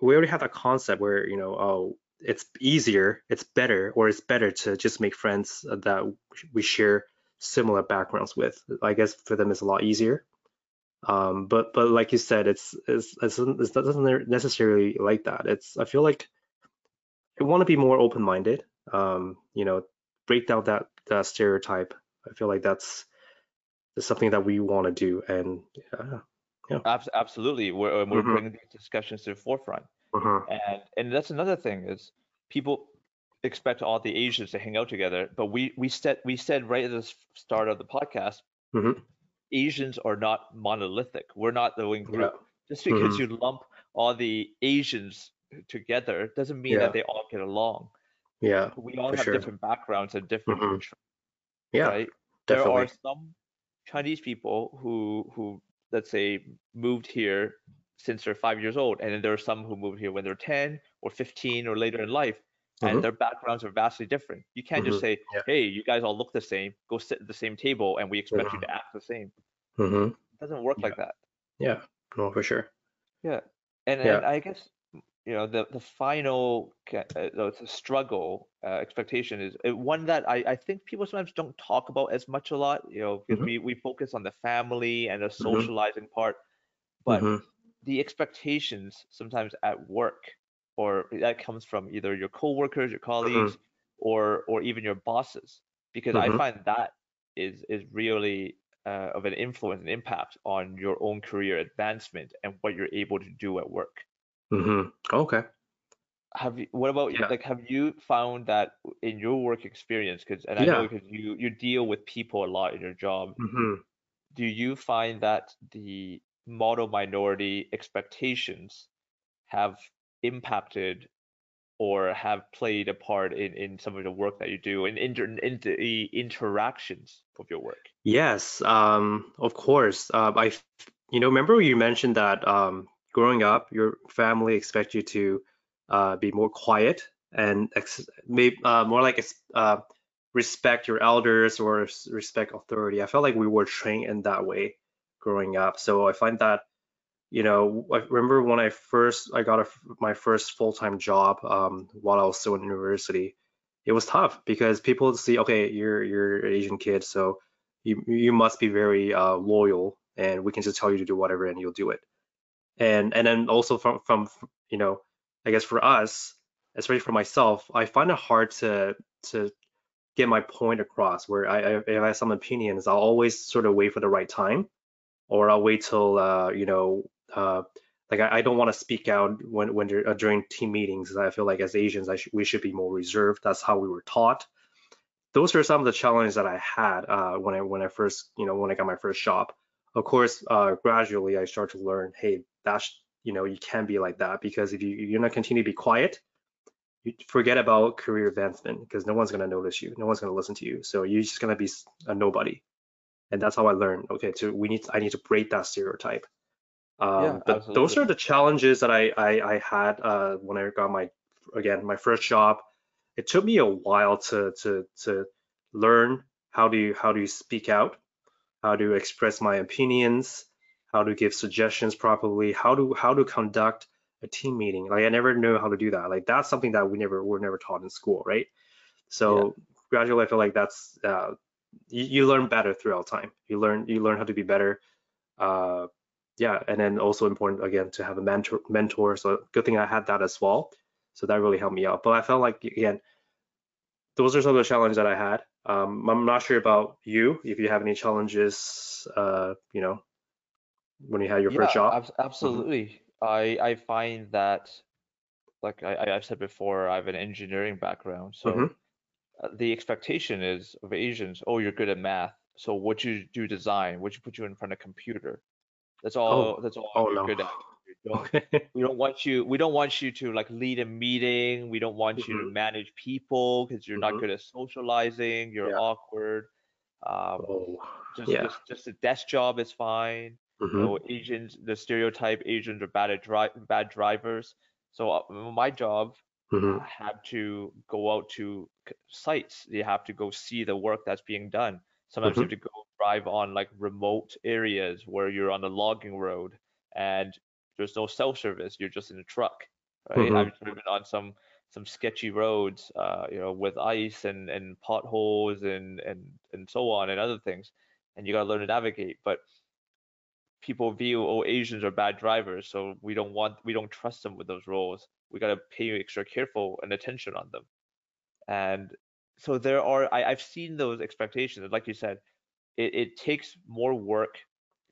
we already have that concept where, you know, oh, it's easier, it's better, or it's better to just make friends that we share similar backgrounds with. I guess for them it's a lot easier. Um, but but like you said, it's it's it's, that doesn't necessarily like that. It's I feel like I want to be more open-minded. Um, you know, break down that that stereotype. I feel like that's that's something that we want to do. And yeah, yeah. Abs absolutely. We're, we're hmm bringing these discussions to the forefront. hmm And and that's another thing is people expect all the Asians to hang out together, but we we said we said right at the start of the podcast, hmm Asians are not monolithic. We're not the one Yeah. group. Just because hmm you lump all the Asians together doesn't mean Yeah. that they all get along. Yeah. We all have sure. different backgrounds and different hmm interests, Yeah. right? There are some Chinese people who who let's say moved here since they're five years old, and then there are some who moved here when they're 10 or 15 or later in life. and Mm-hmm. their backgrounds are vastly different. You can't just Mm-hmm. say, Yeah. "Hey, you guys all look the same. Go sit at the same table, and we expect you Mhm. to act the same." Mm-hmm. It doesn't work Yeah. like that. Yeah. No, for sure. Yeah, and Yeah. and I guess you know the the final uh, the struggle uh, expectation is uh, one that I I think people sometimes don't talk about as much a lot. You know, because Mhm. we we focus on the family and the Mhm. socializing part, but Mm-hmm. the expectations sometimes at work or that comes from either your coworkers, your colleagues, or or even your bosses, because I Mhm. find that is is really uh, of an influence and impact on your own career advancement and what you're able to do at work. Mm-hmm. Okay. Have you, what about Yeah. like have you found that in your work experience, because and I know because you you deal with people a lot in your job, Mm-hmm. do you find that the model minority expectations have impacted or have played a part in, in some of the work that you do and inter, in the interactions of your work? Yes, um, of course. Uh, I, you know, remember you mentioned that um, growing up, your family expect you to uh, be more quiet and ex maybe uh, more like uh, respect your elders or respect authority. I felt like we were trained in that way growing up. So I find that, you know, I remember when I first I got a, my first full-time job um, while I was still in university. It was tough because people see, okay, you're you're an Asian kid, so you you must be very uh, loyal, and we can just tell you to do whatever, and you'll do it. And and then also from from you know, I guess for us, especially for myself, I find it hard to to get my point across. Where I, I if I have some opinions, I'll always sort of wait for the right time, or I'll wait till uh, you know. Uh, like I, I don't want to speak out when when uh, during team meetings. I feel like as Asians, I sh we should be more reserved. That's how we were taught those are some of the challenges that I had uh, when I when I first you know when I got my first job. Of course, uh, gradually I start to learn, hey, that's you know you can't be like that because if you you're not continue to be quiet, you forget about career advancement because no one's gonna notice you, no one's gonna listen to you, so you're just gonna be a nobody. And that's how I learned. Okay, so we need I need to break that stereotype. Yeah, Um, but those are the challenges that I I, I had uh, when I got my again my first job. It took me a while to to to learn how do you how do you speak out, how to express my opinions, how to give suggestions properly, how to how to conduct a team meeting. Like I never knew how to do that. Like that's something that we never were never taught in school, right? Yeah, So gradually, I feel like that's uh, you, you learn better throughout time. You learn you learn how to be better. Uh, yeah, and then also important again to have a mentor mentor. So good thing I had that as well. So that really helped me out. But I felt like again, those are some of the challenges that I had. Um, I'm not sure about you if you have any challenges. Uh, you know, when you had your first yeah, job. abs hmm absolutely. I I find that like I, I've said before, I have an engineering background, so uh, the expectation is of Asians, oh, you're good at math, so what you do design, what you put you in front of computer. That's Oh, all that's all oh you're no. good at. [LAUGHS] You we don't want you we don't want you to like lead a meeting. We don't want you to hmm manage people because you're not hmm good at socializing, you're Yeah. awkward. Um, Oh, just yeah. just just a desk job is fine. You hmm know, Asians, the stereotype Asians are bad at dri bad drivers. So uh, my job uh, had to go out to sites. You have to go see the work that's being done. Sometimes you hmm have to go drive on like remote areas where you're on a logging road and there's no cell service. You're just in a truck, right? hmm I've driven on some some sketchy roads, uh, you know, with ice and and potholes and and and so on and other things, and you gotta learn to navigate. But people view oh Asians are bad drivers, so we don't want we don't trust them with those roles. We gotta pay extra careful and attention on them. And so there are I, I've seen those expectations. Like you said, it, it takes more work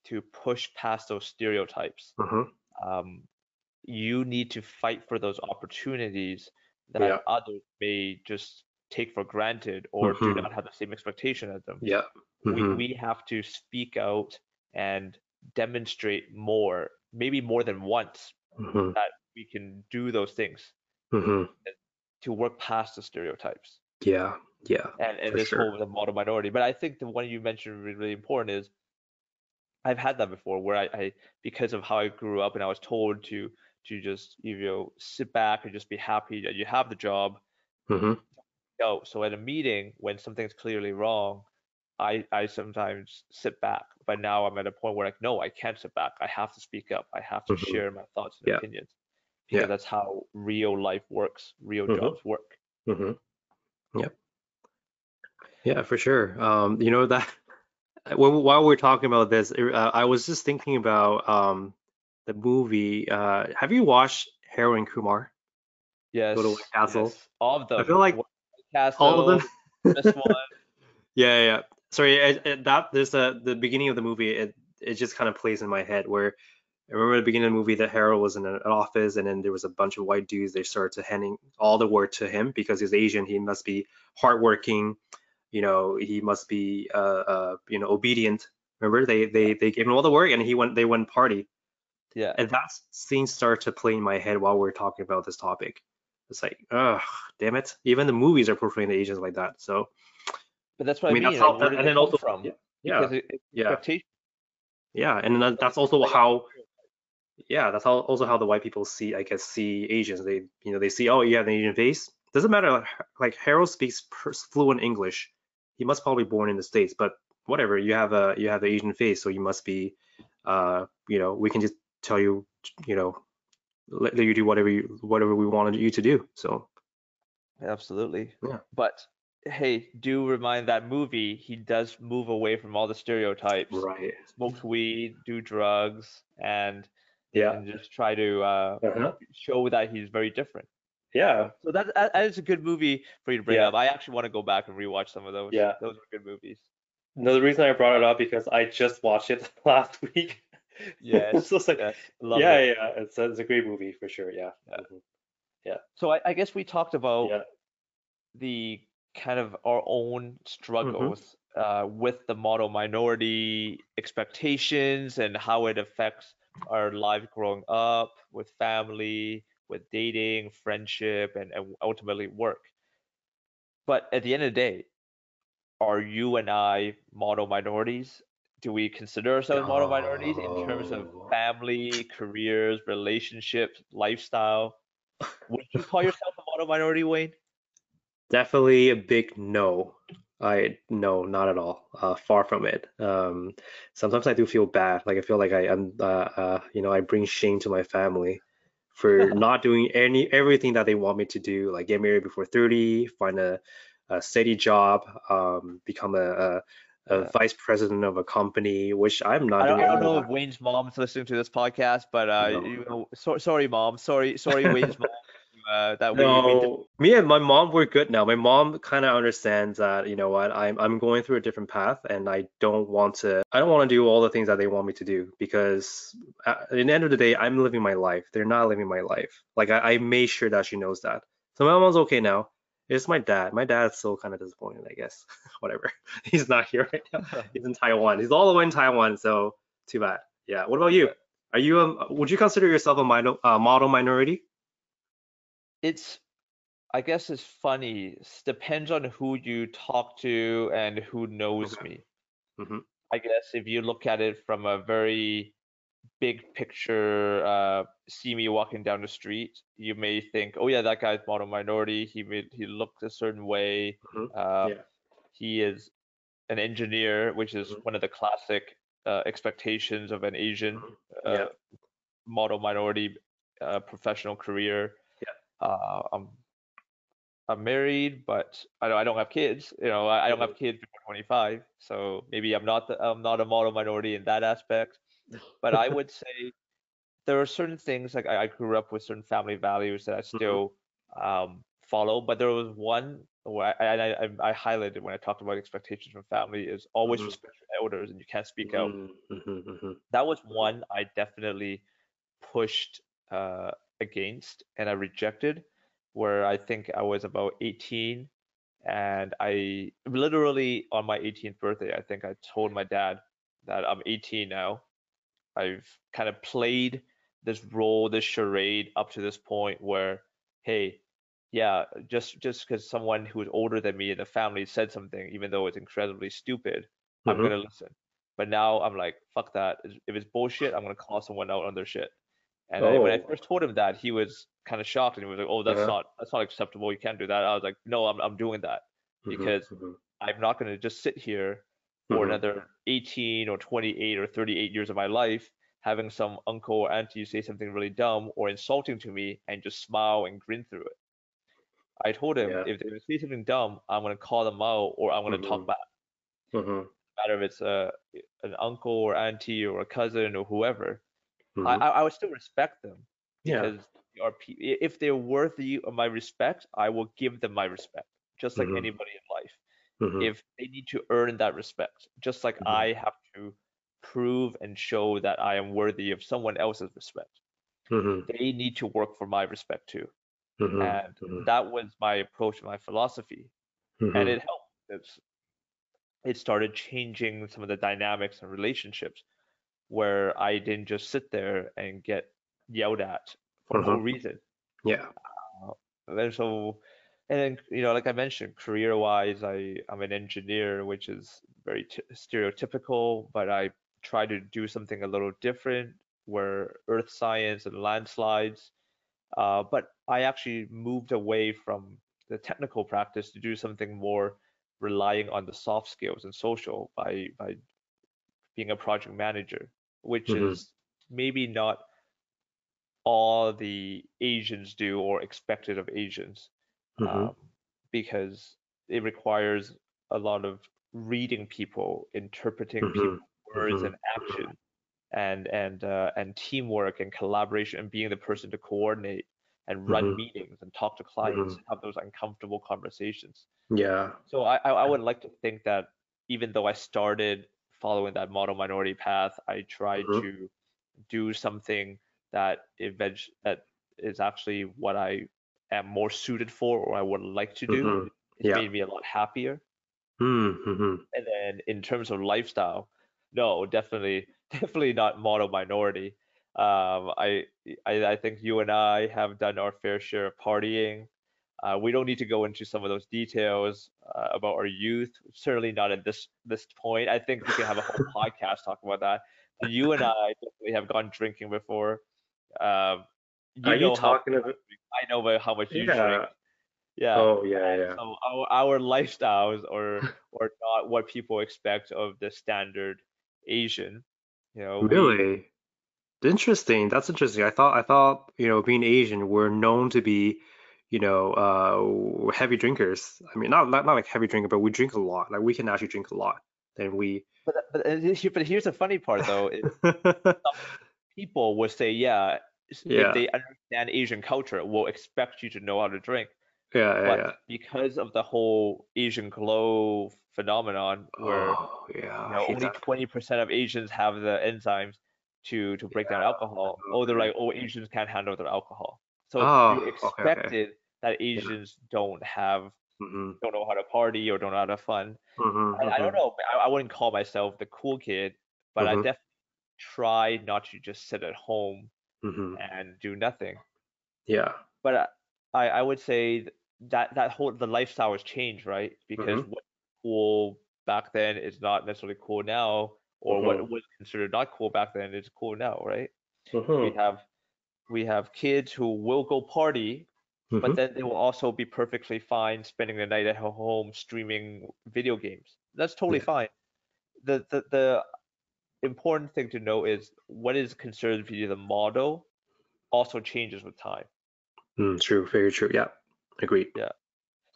to push past those stereotypes. hmm Um, you need to fight for those opportunities that Yeah. others may just take for granted or do hmm not have the same expectation as them. Yeah. We hmm we have to speak out and demonstrate more, maybe more than once, hmm that we can do those things hmm to work past the stereotypes. Yeah. Yeah. And and this sure. whole the model minority. But I think the one you mentioned really, really important is I've had that before where I, I because of how I grew up and I was told to to just you know sit back and just be happy that you have the job Mm-hmm. Oh, so at a meeting, when something's clearly wrong, I I sometimes sit back. But now I'm at a point where like, no, I can't sit back. I have to speak up. I have to Mm-hmm. share my thoughts and Yeah. opinions because Yeah. that's how real life works, real Mhm. jobs work. Mm-hmm. Yep. Yeah, for sure. Um, you know that while while we're talking about this, uh, I was just thinking about um the movie. Uh, have you watched Harold and Kumar? Yes, Go to White Castle. yes. All of them. I feel like White all of them. this one. [LAUGHS] Yeah, yeah. yeah. Sorry, it, it, that there's a the beginning of the movie. It it just kind of plays in my head where I remember the beginning of the movie that Harold was in an office and then there was a bunch of white dudes. They started to handing all the work to him because he's Asian. He must be hardworking. You know, he must be uh uh you know obedient. Remember they they they gave him all the work and he went they went party. Yeah. And that scene started to play in my head while we're talking about this topic. It's like, ugh, damn it. Even the movies are portraying the Asians like that. So But that's what I I mean that's how and then also from? yeah yeah Because it, it's yeah yeah and then that's also how yeah that's how also how the white people see i guess see asians they you know they see oh you have an asian face doesn't matter like harold speaks fluent english he must probably born in the states but whatever you have a you have the asian face so you must be uh you know we can just tell you you know let, let you do whatever you whatever we wanted you to do so Absolutely. yeah But hey, do remind that movie, he does move away from all the stereotypes, right smokes weed, do drugs, and yeah and just try to uh, uh-huh. show that he's very different. Yeah So that, that is a good movie for you to bring yeah up. I actually want to go back and rewatch some of those. yeah Those were good movies. no the reason i brought it up because i just watched it [LAUGHS] last week [LAUGHS] Yes, so it's like yes, yeah, it. yeah, it's a, it's a great movie for sure. Yeah. Yeah. Mhm. Yeah. So I, I guess we talked about Yeah. the kind of our own hmm struggles uh, with the model minority expectations and how it affects our life growing up with family, with dating, friendship, and, and ultimately work. But at the end of the day, are you and I model minorities? Do we consider ourselves model minorities in terms of family, careers, relationships, lifestyle? Would you call yourself a model minority, Wayne? definitely a big no. I no, not at all. Uh, far from it. Um, sometimes I do feel bad. Like I feel like I am, uh, uh, you know, I bring shame to my family for [LAUGHS] not doing any everything that they want me to do. Like get married before 30, find a, a steady job, um, become a, a, a vice president of a company, which I'm not I don't, doing I don't know that. if Wayne's mom's listening to this podcast, but uh, No. you know, so, sorry, mom. Sorry, sorry, Wayne's [LAUGHS] mom. Uh, that we, we. No, me and my mom we're good now. My mom kind of understands that, you know what, I'm I'm going through a different path and I don't want to I don't want to do all the things that they want me to do because at the end of the day, I'm living my life. They're not living my life. Like I, I made sure that she knows that. So my mom's okay now. It's my dad. My dad's still kind of disappointed, I guess. [LAUGHS] Whatever. [LAUGHS] He's not here right now. [LAUGHS] He's in Taiwan. He's all the way in Taiwan, so too bad. Yeah. What about you? Are you a, would you consider yourself a minor, uh, model minority? It's, I guess it's funny. It depends on who you talk to and who knows Okay. me. hmm I guess if you look at it from a very big picture, uh, see me walking down the street, you may think, oh yeah, that guy's model minority. He made, he looked a certain way. hmm Uh, Yeah. he is an engineer, which is Mhm. one of the classic uh, expectations of an Asian Mhm. uh, Yeah. model minority uh, professional career. Uh, I'm I'm married, but I don't I don't have kids. You know, I, I don't have kids before 25, so maybe I'm not the, I'm not a model minority in that aspect. But I [LAUGHS] would say there are certain things like I, I grew up with certain family values that I Mhm. still um, follow, but there was one where I, I, I, I highlighted when I talked about expectations from family is always Mhm. respect your elders and you can't speak out. Mhm. Mhm. Mhm. That was one I definitely pushed uh, against and I rejected, where I think I was about 18 and I literally on my 18th birthday, I think I told my dad that I'm 18 now. I've kind of played this role, this charade up to this point where, hey, yeah, just just because someone who is older than me in the family said something, even though it's incredibly stupid, I'm Mhm. gonna listen. But now I'm like, fuck that. If it's bullshit, I'm gonna call someone out on their shit. And I, when I Oh. first told him that, he was kind of shocked and he was like, "Oh, that's Uh-huh. not that's not acceptable. You can't do that." I was like, "No, I'm I'm doing that Mhm, because mhm, I'm not going to just sit here for mhm, another 18 or 28 or 38 years of my life having some uncle or auntie say something really dumb or insulting to me and just smile and grin through it." I told him Yeah. if they say something dumb, I'm going to call them out or I'm going to talk Mhm. back. mhm, No matter if it's a an uncle or auntie or a cousin or whoever. I, mhm. I I would still respect them Yeah. because they are pe- if they're worthy of my respect, I will give them my respect, just like Mhm, anybody in life. mhm, If they need to earn that respect, just like mhm, I have to prove and show that I am worthy of someone else's respect, mhm, they need to work for my respect too. mhm, And that was my approach, my philosophy, and it helped. It's, it started changing some of the dynamics and relationships where I didn't just sit there and get yelled at for no Mhm. reason. Yeah. And so, and then, you know, like I mentioned, career-wise, I I'm an engineer, which is very t stereotypical, but I try to do something a little different, where earth science and landslides. Uh, but I actually moved away from the technical practice to do something more relying on the soft skills and social by by being a project manager, which Mhm, is maybe not all the Asians do or expected of Asians, mhm, um, because it requires a lot of reading people, interpreting mhm, people's words mhm, and action, and and uh, and teamwork and collaboration, and being the person to coordinate and run mhm, meetings and talk to clients, mhm. have those uncomfortable conversations. Yeah. So I I would like to think that even though I started following that model minority path, I tried Mhm, to do something that event that is actually what I am more suited for or I would like to do. mhm. It's Yeah. made me a lot happier. Mm, mhm, And then in terms of lifestyle, no, definitely, [LAUGHS] definitely not model minority. Um, I, I, I think you and I have done our fair share of partying. Uh, we don't need to go into some of those details uh, about our youth. Certainly not at this this point. I think we can have a whole [LAUGHS] podcast talk about that. You and I definitely have gone drinking before. Um, Are you you know how talking about? I know about how much you drink. Yeah. Yeah. Oh, yeah, yeah. so our our lifestyles are [LAUGHS] are not what people expect of the standard Asian. You know, we Really? Interesting. That's interesting. I thought I thought, you know, being Asian, we're known to be, you know, uh heavy drinkers. I mean, not not, not like heavy drinker, but we drink a lot. Like we can actually drink a lot. Then we but but uh, but here's the funny part though [LAUGHS] people would say, yeah, s- if they understand Asian culture, will expect you to know how to drink. Yeah, yeah, But yeah. because of the whole Asian glow phenomenon, where Oh, you yeah. I know only that. 20% of Asians have the enzymes to to break down alcohol. Oh, they're like, oh, Asians can't handle their alcohol. So Oh, you okay, okay. expected that Yeah. Asians don't have Mm-hmm. don't know how to party or don't know how to fun. Mm-hmm. I, I don't Mm-hmm. know. I, I wouldn't call myself the cool kid, but I Mm-hmm. definitely try not to just sit at home Mm-hmm. and do nothing. Yeah. But I I would say that that whole the lifestyle has changed, right? Because Mm-hmm. what cool back then is not necessarily cool now, or Mm-hmm. what was considered not cool back then is cool now, right? We Mm-hmm. have we have kids who will go party, but Mm-hmm. then they will also be perfectly fine spending the night at ho- home streaming video games. That's totally Yeah. fine. The the the important thing to know is what is considered to be the model also changes with time. Mm, true. Very true. Yeah. Agreed. Yeah.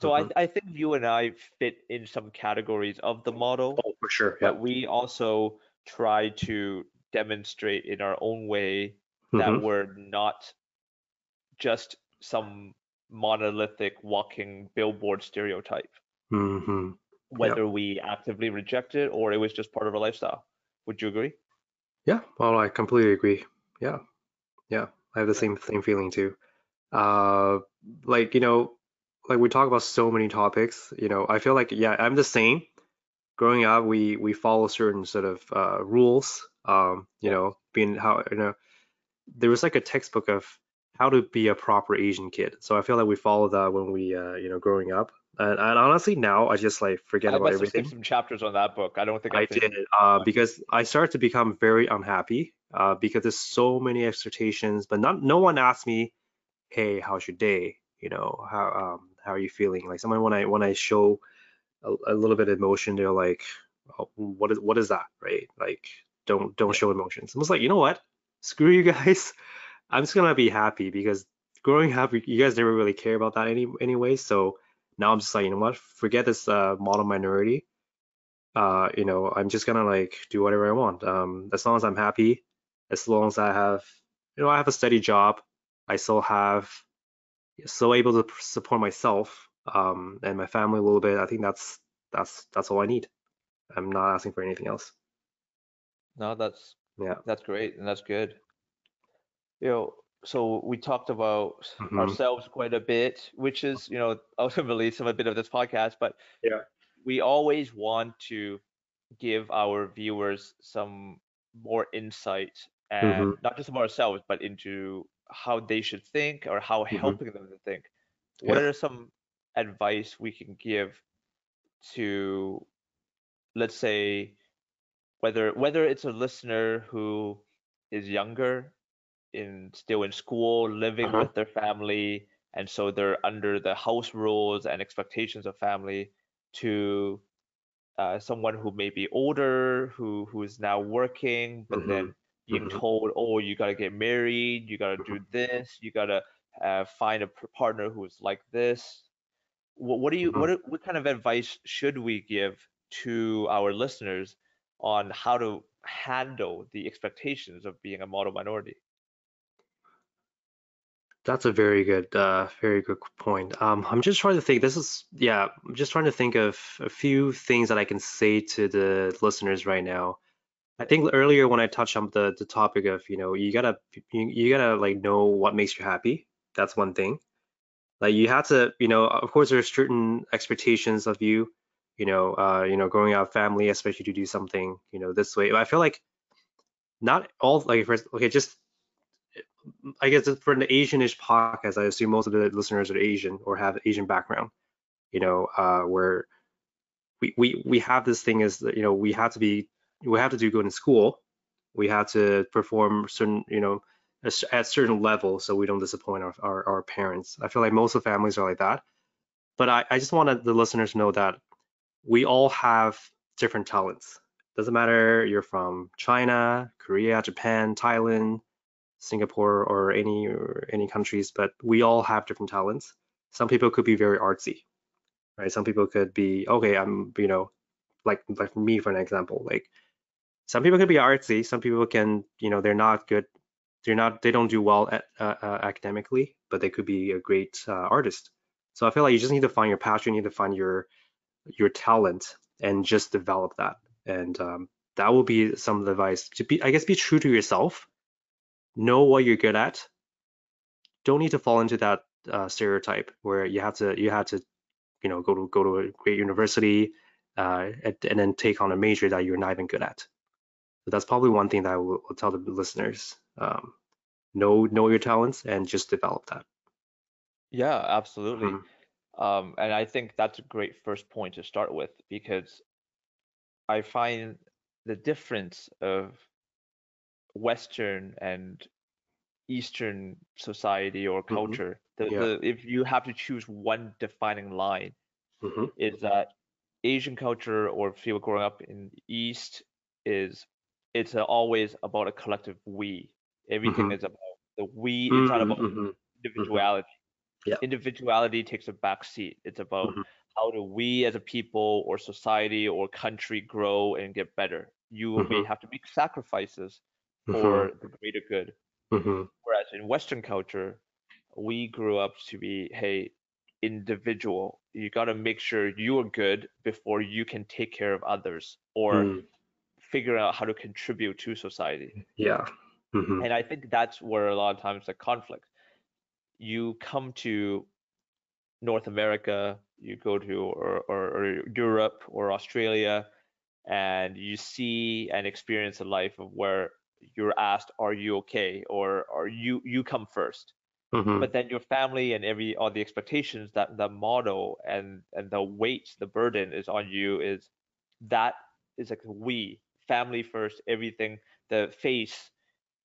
So I Mm-hmm. I think you and I fit in some categories of the model, Oh, for sure. Yeah. but we also try to demonstrate in our own way that Mm-hmm. we're not just some monolithic walking billboard stereotype, Mm-hmm. Whether we actively reject it or it was just part of our lifestyle. Would you agree? Yeah. Well, I completely agree. Yeah. Yeah. I have the same same feeling too. Uh, like, you know, like we talk about so many topics, you know, I feel like, yeah, I'm the same. Growing up, we we follow certain sort of uh, rules. Um, you know, being how, you know, there was like a textbook of how to be a proper Asian kid. So I feel like we followed that when we, uh, you know, growing up. And, and honestly, now I just like forget I about everything. some chapters on that book. I don't think I I did, uh, because I started to become very unhappy, uh, because there's so many expectations, but not no one asked me hey, how's your day? You know, how um how are you feeling? Like someone when I when I show a, a little bit of emotion, they're like, oh, what is what is that, right? Like don't don't show emotions. I was like, you know what? Screw you guys. [LAUGHS] I'm just gonna be happy because growing up, you guys never really care about that any anyway. So now I'm just like, you know what? Forget this uh, model minority. Uh, you know, I'm just gonna like do whatever I want. Um, as long as I'm happy, as long as I have, you know, I have a steady job, I still have, still able to support myself um, and my family a little bit. I think that's that's that's all I need. I'm not asking for anything else. No, that's Yeah. that's great and that's good. You know, so we talked about hmm ourselves quite a bit, which is, you know, ultimately some a bit of this podcast, but Yeah. we always want to give our viewers some more insight and not just about ourselves, but into how they should think or how hmm helping them to think. What are some advice we can give to, let's say, whether whether it's a listener who is younger in still in school, living Uh-huh. with their family, and so they're under the house rules and expectations of family, to uh, someone who may be older, who who is now working, but hmm then being hmm told, oh, you gotta get married, you gotta do this, you gotta uh, find a partner who is like this. What, what do you hmm what what kind of advice should we give to our listeners on how to handle the expectations of being a model minority? That's a very good, uh, very good point. Um, I'm just trying to think. This is, yeah, I'm just trying to think of a few things that I can say to the listeners right now. I think earlier when I touched on the the topic of, you know, you gotta you, you gotta like know what makes you happy. That's one thing. Like you have to, you know, of course there's certain expectations of you, you know, uh, you know, growing up family, especially to do something, you know, this way. I feel like not all like first, okay, just I guess for an Asianish podcast, I assume most of the listeners are Asian or have Asian background, you know, uh, where we, we we have this thing is that, you know, we have to be we have to do good in school. We have to perform certain, you know, at certain level so we don't disappoint our, our, our parents. I feel like most of families are like that. But I, I just wanted the listeners to know that we all have different talents. Doesn't matter you're from China, Korea, Japan, Thailand, Singapore or any or any countries, but we all have different talents. Some people could be very artsy, right? Some people could be okay. I'm you know like like me for an example. Like some people could be artsy. Some people can you know they're not good. They're not they don't do well at, uh, uh, academically, but they could be a great uh, artist. So I feel like you just need to find your passion. You need to find your your talent and just develop that. And um, that will be some of the advice to be I guess be true to yourself. Know what you're good at don't need to fall into that uh, stereotype where you have to you have to you know go to go to a great university uh, and, and then take on a major that you're not even good at. So that's probably one thing that I will, will tell the listeners. Um, know know your talents and just develop that. Yeah, absolutely. Mhm, Um, and I think that's a great first point to start with because I find the difference of Western and Eastern society or mhm, culture. The yeah. the if you have to choose one defining line, Mhm, is that Asian culture or people growing up in the East is it's always about a collective we. Everything mhm, is about the we. It's not mhm, about mhm, mhm, individuality. Yeah. Individuality takes a back seat. It's about Mhm, how do we as a people or society or country grow and get better. You may mhm, have to make sacrifices for the greater good. mhm, Whereas in Western culture, we grew up to be, hey, individual. You got to make sure you are good before you can take care of others or mhm, figure out how to contribute to society. yeah. Mhm, And I think that's where a lot of times the conflict. You come to North America, you go to or, or, or Europe or Australia, and you see and experience a life of where you're asked, "Are you okay?" or "Are you you come first? Mhm, but then your family and every all the expectations that the model and and the weight the burden is on you is that is like we family first everything the face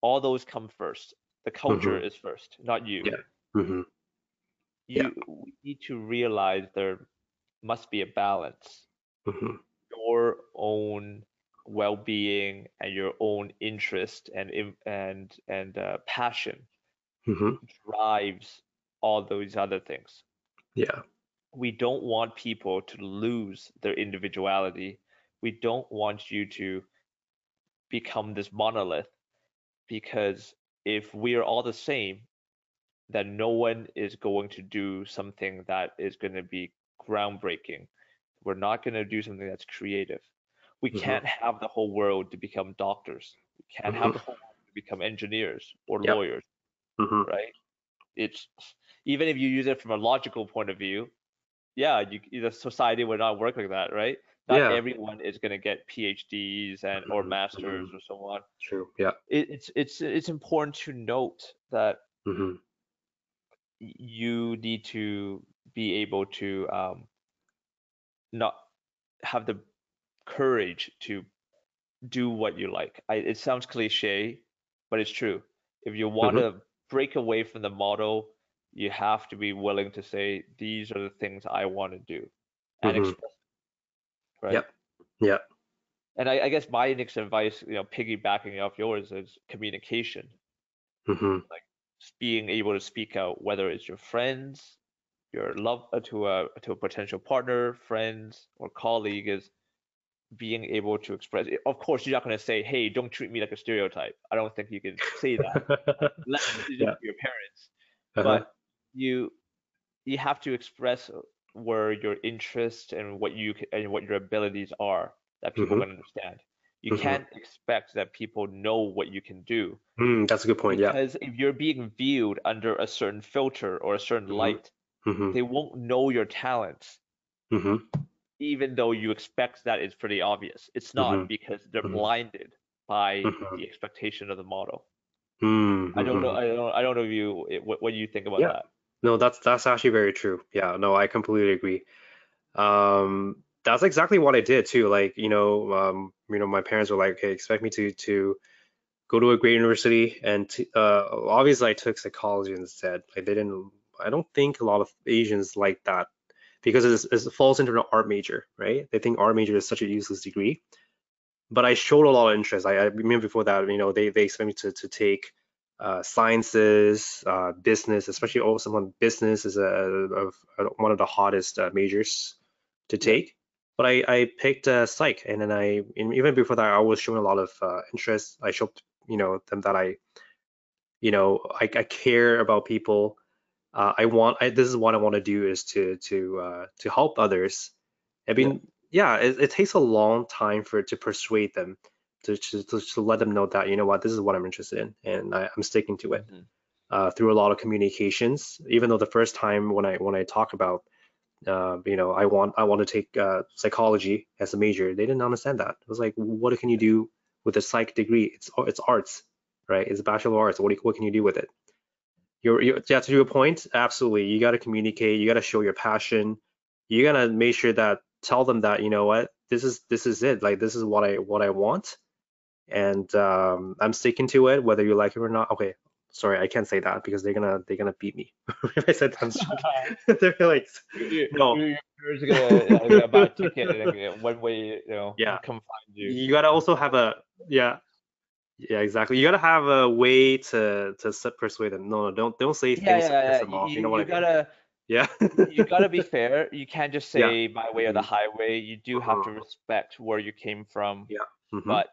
all those come first. The culture mhm, is first not you. Yeah. Hmm you Yeah. we need to realize there must be a balance. hmm Your own well-being and your own interest and and and uh, passion hmm drives all those other things. Yeah. We don't want people to lose their individuality. We don't want you to become this monolith because if we are all the same, then no one is going to do something that is going to be groundbreaking. We're not going to do something that's creative. We hmm can't have the whole world to become doctors. We can't have hmm the whole world to become engineers or Yep. lawyers, hmm right? It's even if you use it from a logical point of view, yeah, you, the society would not work like that, right? Not Yeah. everyone is going to get PhDs and or hmm masters hmm or so on. True. Yeah. It, it's it's it's important to note that hmm y- you need to be able to um, not have the courage to do what you like. I, it sounds cliche, but it's true. If you want hmm to break away from the model, you have to be willing to say, these are the things I want to do and hmm express, right? Yep. Yep. And I, I guess my next advice, you know, piggybacking off yours is communication, hmm like being able to speak out, whether it's your friends, your love uh, to a to a potential partner, friends, or colleague, is being able to express. it. Of course, you're not going to say, "Hey, don't treat me like a stereotype." I don't think you can say that. [LAUGHS] Let Yeah. your parents, Uh-huh. but you you have to express where your interest and what you and what your abilities are that people hmm can understand. You hmm can't expect that people know what you can do Mm, that's a good point. Yeah. because if you're being viewed under a certain filter or a certain hmm light, hmm they won't know your talents, hmm even though you expect that it's pretty obvious. It's not because they're blinded by the expectation of the model. I don't know. I don't. I don't know if you eh, what do you think about Yeah. that. No, that's that's actually very true. Yeah, no, I completely agree. Um, that's exactly what I did too. Like, you know, um, you know, my parents were like, "Okay, expect me to to go to a great university," and uh, obviously I took psychology instead. Like, they didn't. I don't think a lot of Asians like that because it's, it's- it falls into an art major, right? They think art major is such a useless degree. But I showed a lot of interest. I, I remember before that, you know, they they expect me to to take uh, sciences, uh, business, especially also someone business is a, of a, one of the hottest uh, majors to take. But I, I picked uh, psych, and then I even before that, I was showing a lot of uh, interest. I showed you know them that I, you know, I, I care about people. Uh, I want. I, this is what I want to do is to to uh, to help others. I mean, yeah, it, it takes a long time for to persuade them to, to to let them know that you know what this is what I'm interested in, and I, I'm sticking to it Mhm. uh, through a lot of communications. Even though the first time when I when I talk about uh, you know I want I want to take uh, psychology as a major, they didn't understand that. It was like, what can you do with a psych degree? It's it's arts, right? It's a bachelor of arts. What do you, what can you do with it? You're, you're yeah, to your point, absolutely. You got to communicate. You got to show your passion. You gotta make sure that tell them that you know what this is this is it. Like this is what I what I want, and um, I'm sticking to it whether you like it or not. Okay, sorry, I can't say that because they're gonna they're gonna beat me [LAUGHS] if I said that. I'm joking. [LAUGHS] [LAUGHS] they're like, You- no, you- You're just gonna, yeah, gonna buy a ticket and one way, you know, Yeah. come find you. you gotta also have a yeah yeah exactly. You gotta have a way to to persuade them. No, no, don't don't say Yeah, things to yeah, piss yeah. them off. You, You know what you mean? gotta Yeah. you gotta be fair. You can't just Yeah. say my way or the Mhm. highway. You do have to Mhm. respect where you came from, Yeah. Mhm. but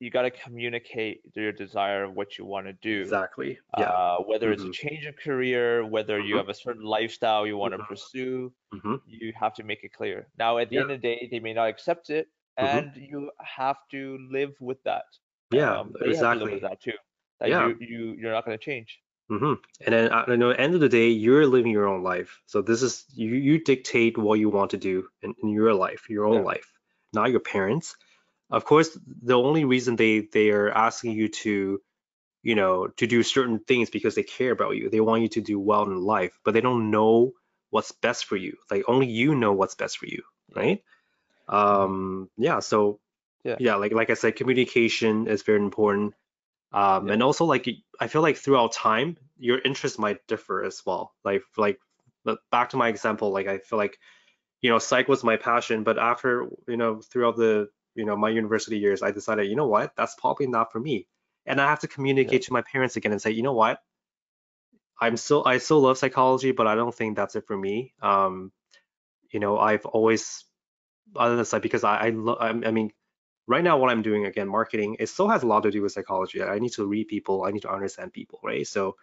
you gotta communicate your desire of what you want to do. Exactly. Yeah. Uh, whether it's a Mhm. change of career, whether you Mhm. have a certain lifestyle you want to Mhm. pursue, hmm you have to make it clear. Now, at the Yeah. end of the day, they may not accept it, and you have to live with that. Yeah. Um, they have to live exactly. with that too. That Yeah. you you you're not going to change. hmm And then at the end of the day, you're living your own life. So this is you you dictate what you want to do in, in your life, your own Yeah. life, not your parents. Of course, the only reason they they are asking you to, you know, to do certain things because they care about you. They want you to do well in life, but they don't know what's best for you. Like only you know what's best for you, right? Um, yeah. So Yeah. yeah, like like I said, communication is very important. Um, Yeah. and also like I feel like throughout time, your interests might differ as well. Like like but back to my example, like I feel like you know psych was my passion, but after you know throughout the you know my university years, I decided you know what that's probably not for me, and I have to communicate to my parents again and say you know what I'm still I still love psychology, but I don't think that's it for me. Um, you know I've always other than that because I I, lo- I mean right now what I'm doing again marketing it still has a lot to do with psychology. I need to read people, I need to understand people, right? So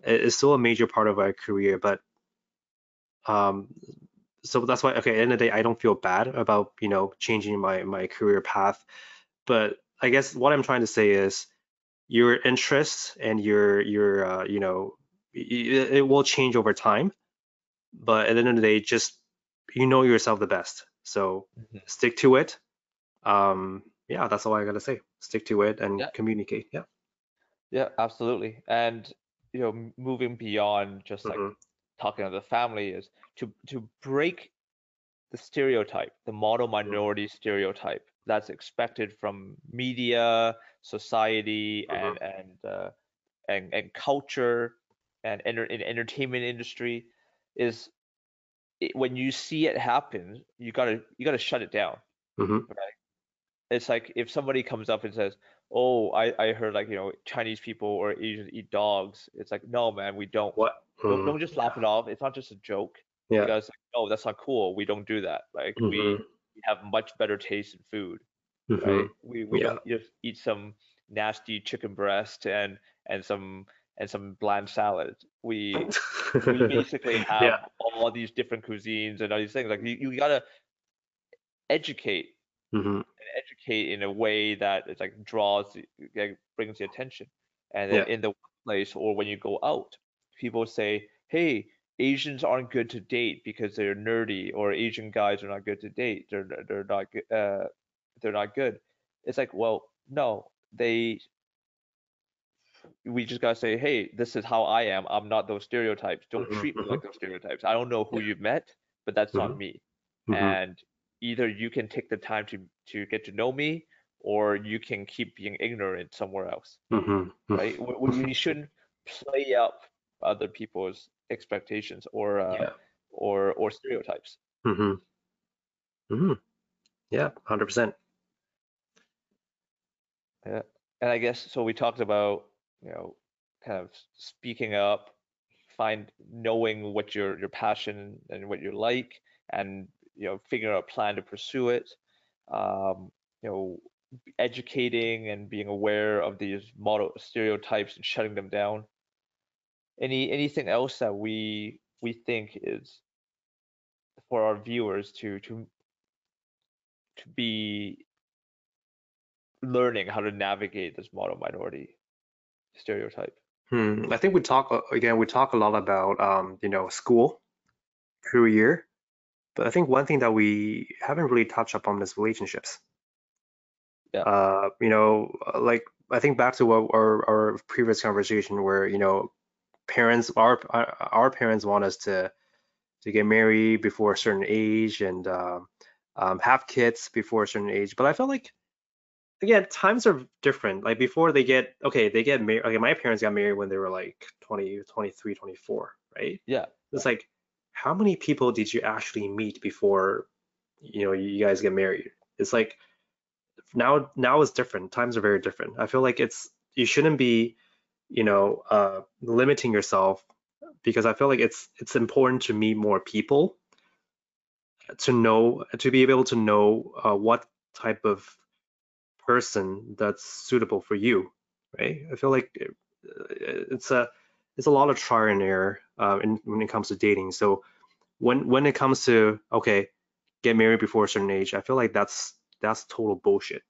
it's still a major part of my career, but um so that's why okay at the end of the day I don't feel bad about you know changing my my career path but I guess what I'm trying to say is your interests and your your uh, you know it, it will change over time but at the end of the day just you know yourself the best so Mhm. stick to it um yeah that's all I gotta say stick to it and Yeah. communicate yeah Yeah, absolutely. And you know, moving beyond just like Mhm. talking to the family is to to break the stereotype, the model minority stereotype that's expected from media, society, and and uh, and and culture and enter, in entertainment industry is it, when you see it happen, you gotta you gotta shut it down. Mhm. It's like if somebody comes up and says, "Oh, I I heard like you know Chinese people or Asians eat dogs." It's like, no, man, we don't. what Don't, Mhm. don't just laugh it off. It's not just a joke. Yeah Because like, oh, that's not cool. We don't do that. Like we, Mhm. we have much better taste in food, Mhm. right? We we Yeah. don't just eat some nasty chicken breast and and some and some bland salad. We we [LAUGHS] basically have yeah all these different cuisines and all these things. Like you, you gotta educate Mhm. educate in a way that it's like draws like brings the attention and then Yeah. in the workplace or when you go out people say hey asians aren't good to date because they're nerdy or asian guys are not good to date. They're they're not good uh they're not good. It's like well no they we just gotta say hey this is how i am. I'm not those stereotypes. Don't Mhm, treat me like those stereotypes. I don't know who you've met but that's not Mhm. me. Mhm. and either you can take the time to to get to know me or you can keep being ignorant somewhere else Mhm. Mhm. right? We, we we shouldn't play up other people's expectations or uh, Yeah. or or stereotypes Mhm. Mhm. Yeah, 100%. yeah and i guess so we talked about you know kind of speaking up find knowing what your your passion and what you like and you know figuring out a plan to pursue it um you know educating and being aware of these model stereotypes and shutting them down any anything else that we we think is for our viewers to to to be learning how to navigate this model minority stereotype Hmm. I think we talk uh, again, we talk a lot about um, you know, school, career, but I think one thing that we haven't really touched upon is relationships. Yeah. Uh, you know, uh, like I think back to what our, our previous conversation where, you know, parents, our our our parents want us to to get married before a certain age and um, um, have kids before a certain age. But I felt like again, times are different. Like before they get okay, they get married. Okay, my parents got married when they were like 20, 23, 24, right? yeah It's like how many people did you actually meet before you know you guys get married? It's like now now is different. Times are very different. I feel like it's you shouldn't be, you know, uh, limiting yourself because I feel like it's it's important to meet more people to know to be able to know uh, what type of person that's suitable for you, right? I feel like it- it's a it's a lot of trial and error uh, in, when it comes to dating. So when when it comes to okay, get married before a certain age, I feel like that's that's total bullshit.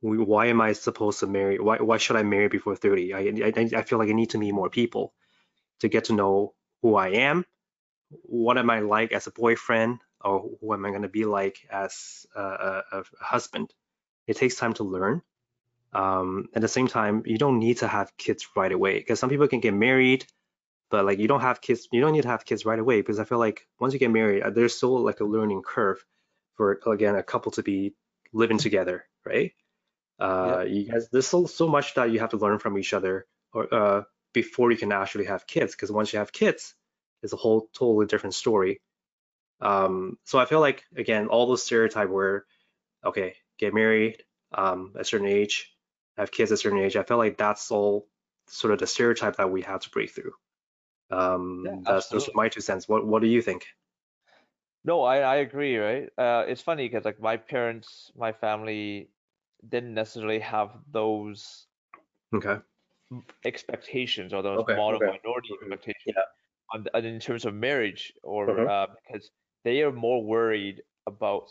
Why am I supposed to marry? Why why should I marry before 30? I I, I feel like I need to meet more people to get to know who I am, what am I like as a boyfriend, or who am I going to be like as a, a, husband. It takes time to learn. Um, at the same time, you don't need to have kids right away because some people can get married, but like you don't have kids, you don't need to have kids right away because I feel like once you get married, there's still like a learning curve for again a couple to be living together, right? Uh, Yep. you guys, there's so so much that you have to learn from each other, or uh, before you can actually have kids. Because once you have kids, it's a whole totally different story. Um, so I feel like again, all those stereotype where, okay, get married um, at a certain age, have kids at a certain age. I feel like that's all sort of the stereotype that we have to break through. Um, Yeah, that's those are my two cents. What what do you think? No, I, I agree, right? Uh, it's funny because like my parents, my family didn't necessarily have those Okay. expectations or those Okay. model Okay. minority hmm expectations Yeah. the- in terms of marriage or Uh-huh. uh, because they are more worried about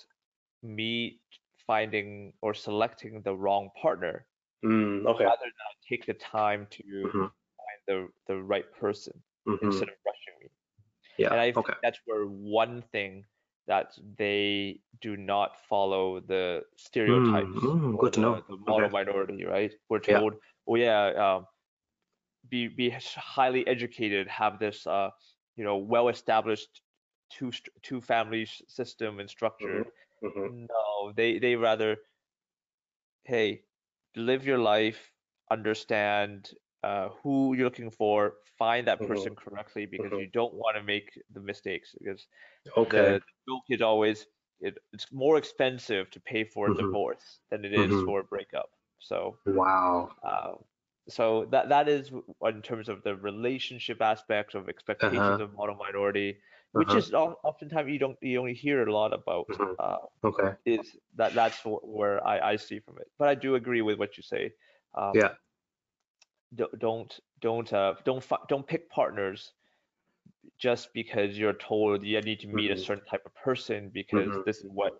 me finding or selecting the wrong partner Mm, okay. rather than take the time to hmm find the, the right person instead of rushing me. Yeah. And I think Okay. that's where one thing that they do not follow the Mm, stereotypes mm, or good to the, know. the model Okay. minority, right? We're Yeah. told, oh yeah, um, be be highly educated, have this uh, you know, well-established two two families system and structure. hmm hmm No, they they rather, hey, live your life, understand uh, who you're looking for, find that hmm person correctly because hmm you don't want to make the mistakes because Okay. the joke is always it, it's more expensive to pay for a hmm divorce than it is hmm for a breakup. So Wow. uh, so that that is in terms of the relationship aspects of expectations Uh-huh. of model minority, which Uh-huh. is oftentimes you don't you only hear a lot about. hmm Uh, Okay. is that that's where I, I see from it. But I do agree with what you say. Um, Yeah. Do- don't don't uh, don't don't pick partners just because you're told you need to meet a hmm certain type of person because hmm this is what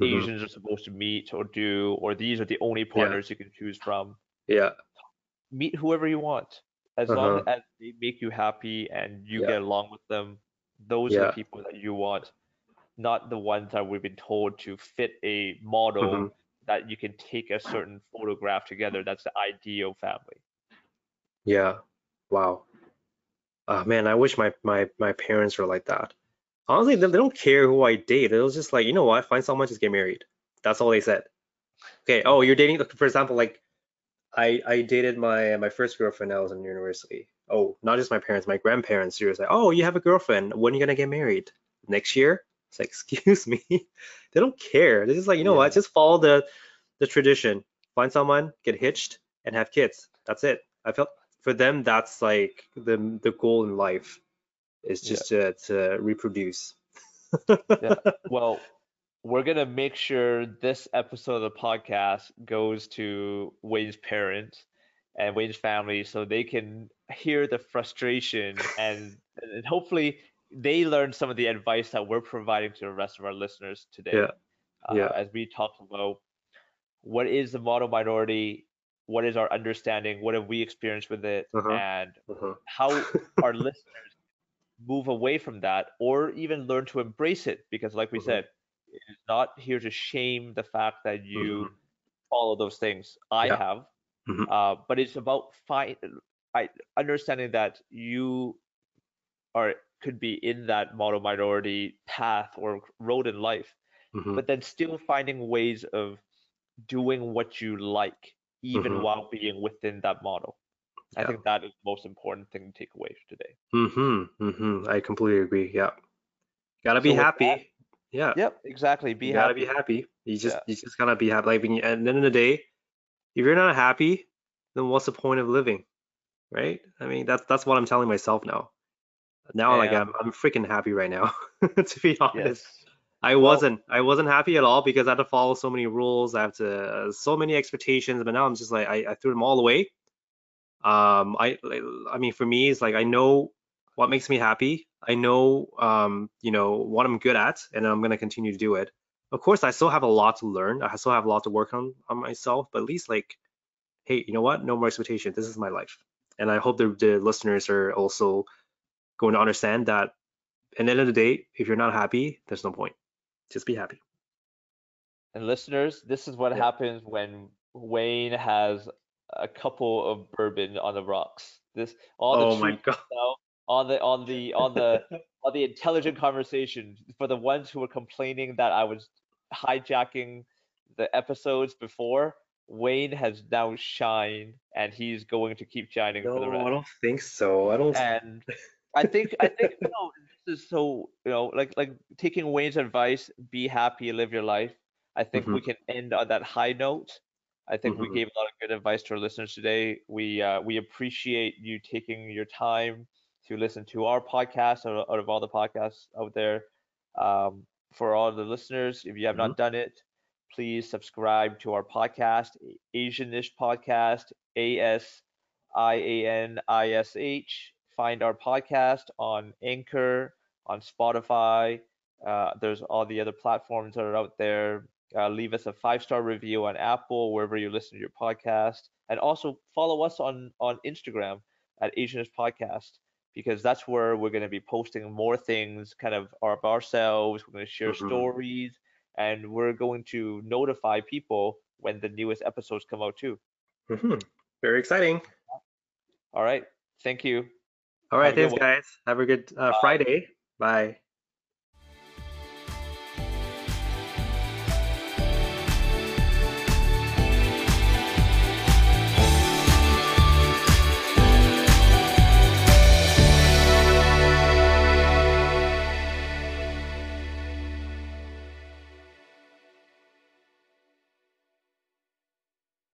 hmm Asians are supposed to meet or do, or these are the only Yeah. partners you can choose from. Yeah. Meet whoever you want, as long Uh-huh. as they make you happy and you Yeah. get along with them. Those are the people that you want, not the ones that we've been told to fit a model hmm that you can take a certain photograph together. That's the ideal family. Yeah. Wow. Uh, man, I wish my my my parents were like that. Honestly, they, they don't care who I date. It was just like, you know what? Find someone, just get married. That's all they said. Okay. Oh, you're dating. For example, like I I dated my my first girlfriend when I was in university. Oh, not just my parents, my grandparents. Was like, oh, you have a girlfriend. When are you gonna get married? Next year? It's like, [LAUGHS] excuse me. They don't care. They're just like, you know Yeah. what? Just follow the the tradition. Find someone, get hitched, and have kids. That's it. I felt for them that's like the the goal in life is Yeah. just to to reproduce. Yeah. [LAUGHS] Well, we're gonna make sure this episode of the podcast goes to Wayne's parents and Wayne's family so they can hear the frustration and, and hopefully they learn some of the advice that we're providing to the rest of our listeners today. Yeah. Uh, Yeah. as we talk about what is the model minority, what is our understanding, what have we experienced with it, Uh-huh. and Uh-huh. how [LAUGHS] our listeners move away from that or even learn to embrace it because like we Mhm. said it's not here to shame the fact that you Mhm. follow those things i Yeah. have Mhm. uh, but it's about find I, understanding that you are could be in that model minority path or road in life but then still finding ways of doing what you like even Mhm. while being within that model i think that is the most important thing to take away today Mm-hmm. Mm-hmm. I completely agree. Yeah. Gotta be So happy. that- Yeah. Yep, exactly. Be you gotta happy. be happy. You just Yeah. you just gotta be happy. Like when you, at the end of the day, if you're not happy, then what's the point of living? Right? I mean that's that's what I'm telling myself now. Now like I'm I'm freaking happy right now, [LAUGHS] to be honest. yes, I wasn't. I wasn't happy at all because I had to follow so many rules. I have to uh, so many expectations, but now I'm just like I, I threw them all away. Um, I I mean for me it's like I know what makes me happy. I know um, you know what I'm good at, and I'm gonna continue to do it. Of course, I still have a lot to learn. I still have a lot to work on on myself, but at least like, hey, you know what? No more expectations. This is my life, and I hope the the listeners are also going to understand that. At the end of the day, if you're not happy, there's no point. Just be happy. and listeners, this is what Yeah. happens when Wayne has a couple of bourbon on the rocks. This all the Oh my god. now on the on the on the [LAUGHS] on the intelligent conversation for the ones who were complaining that I was hijacking the episodes before. Wayne has now shined, and he's going to keep shining for the No, rest. I don't think so. I don't. And I think I think you know this is so you know like like taking Wayne's advice, be happy, live your life. I think we Mhm, can end on that high note. I think we mhm, gave a lot of good advice to our listeners today. We uh, we appreciate you taking your time to listen to our podcast out of, out of all the podcasts out there. Um, for all the listeners, if you have mhm. not done it, please subscribe to our podcast, Asianish Podcast, A S I A N I S H. Find our podcast on Anchor, on Spotify. Uh, there's all the other platforms that are out there. Uh, leave us a five star review on Apple, wherever you listen to your podcast, and also follow us on on Instagram at Asianish Podcast because that's where we're going to be posting more things, kind of of ourselves. We're going to share Mhm. stories, and we're going to notify people when the newest episodes come out too. Mhm. Very exciting. All right, thank you. All right, thanks, guys. Have a good uh, Friday. Bye.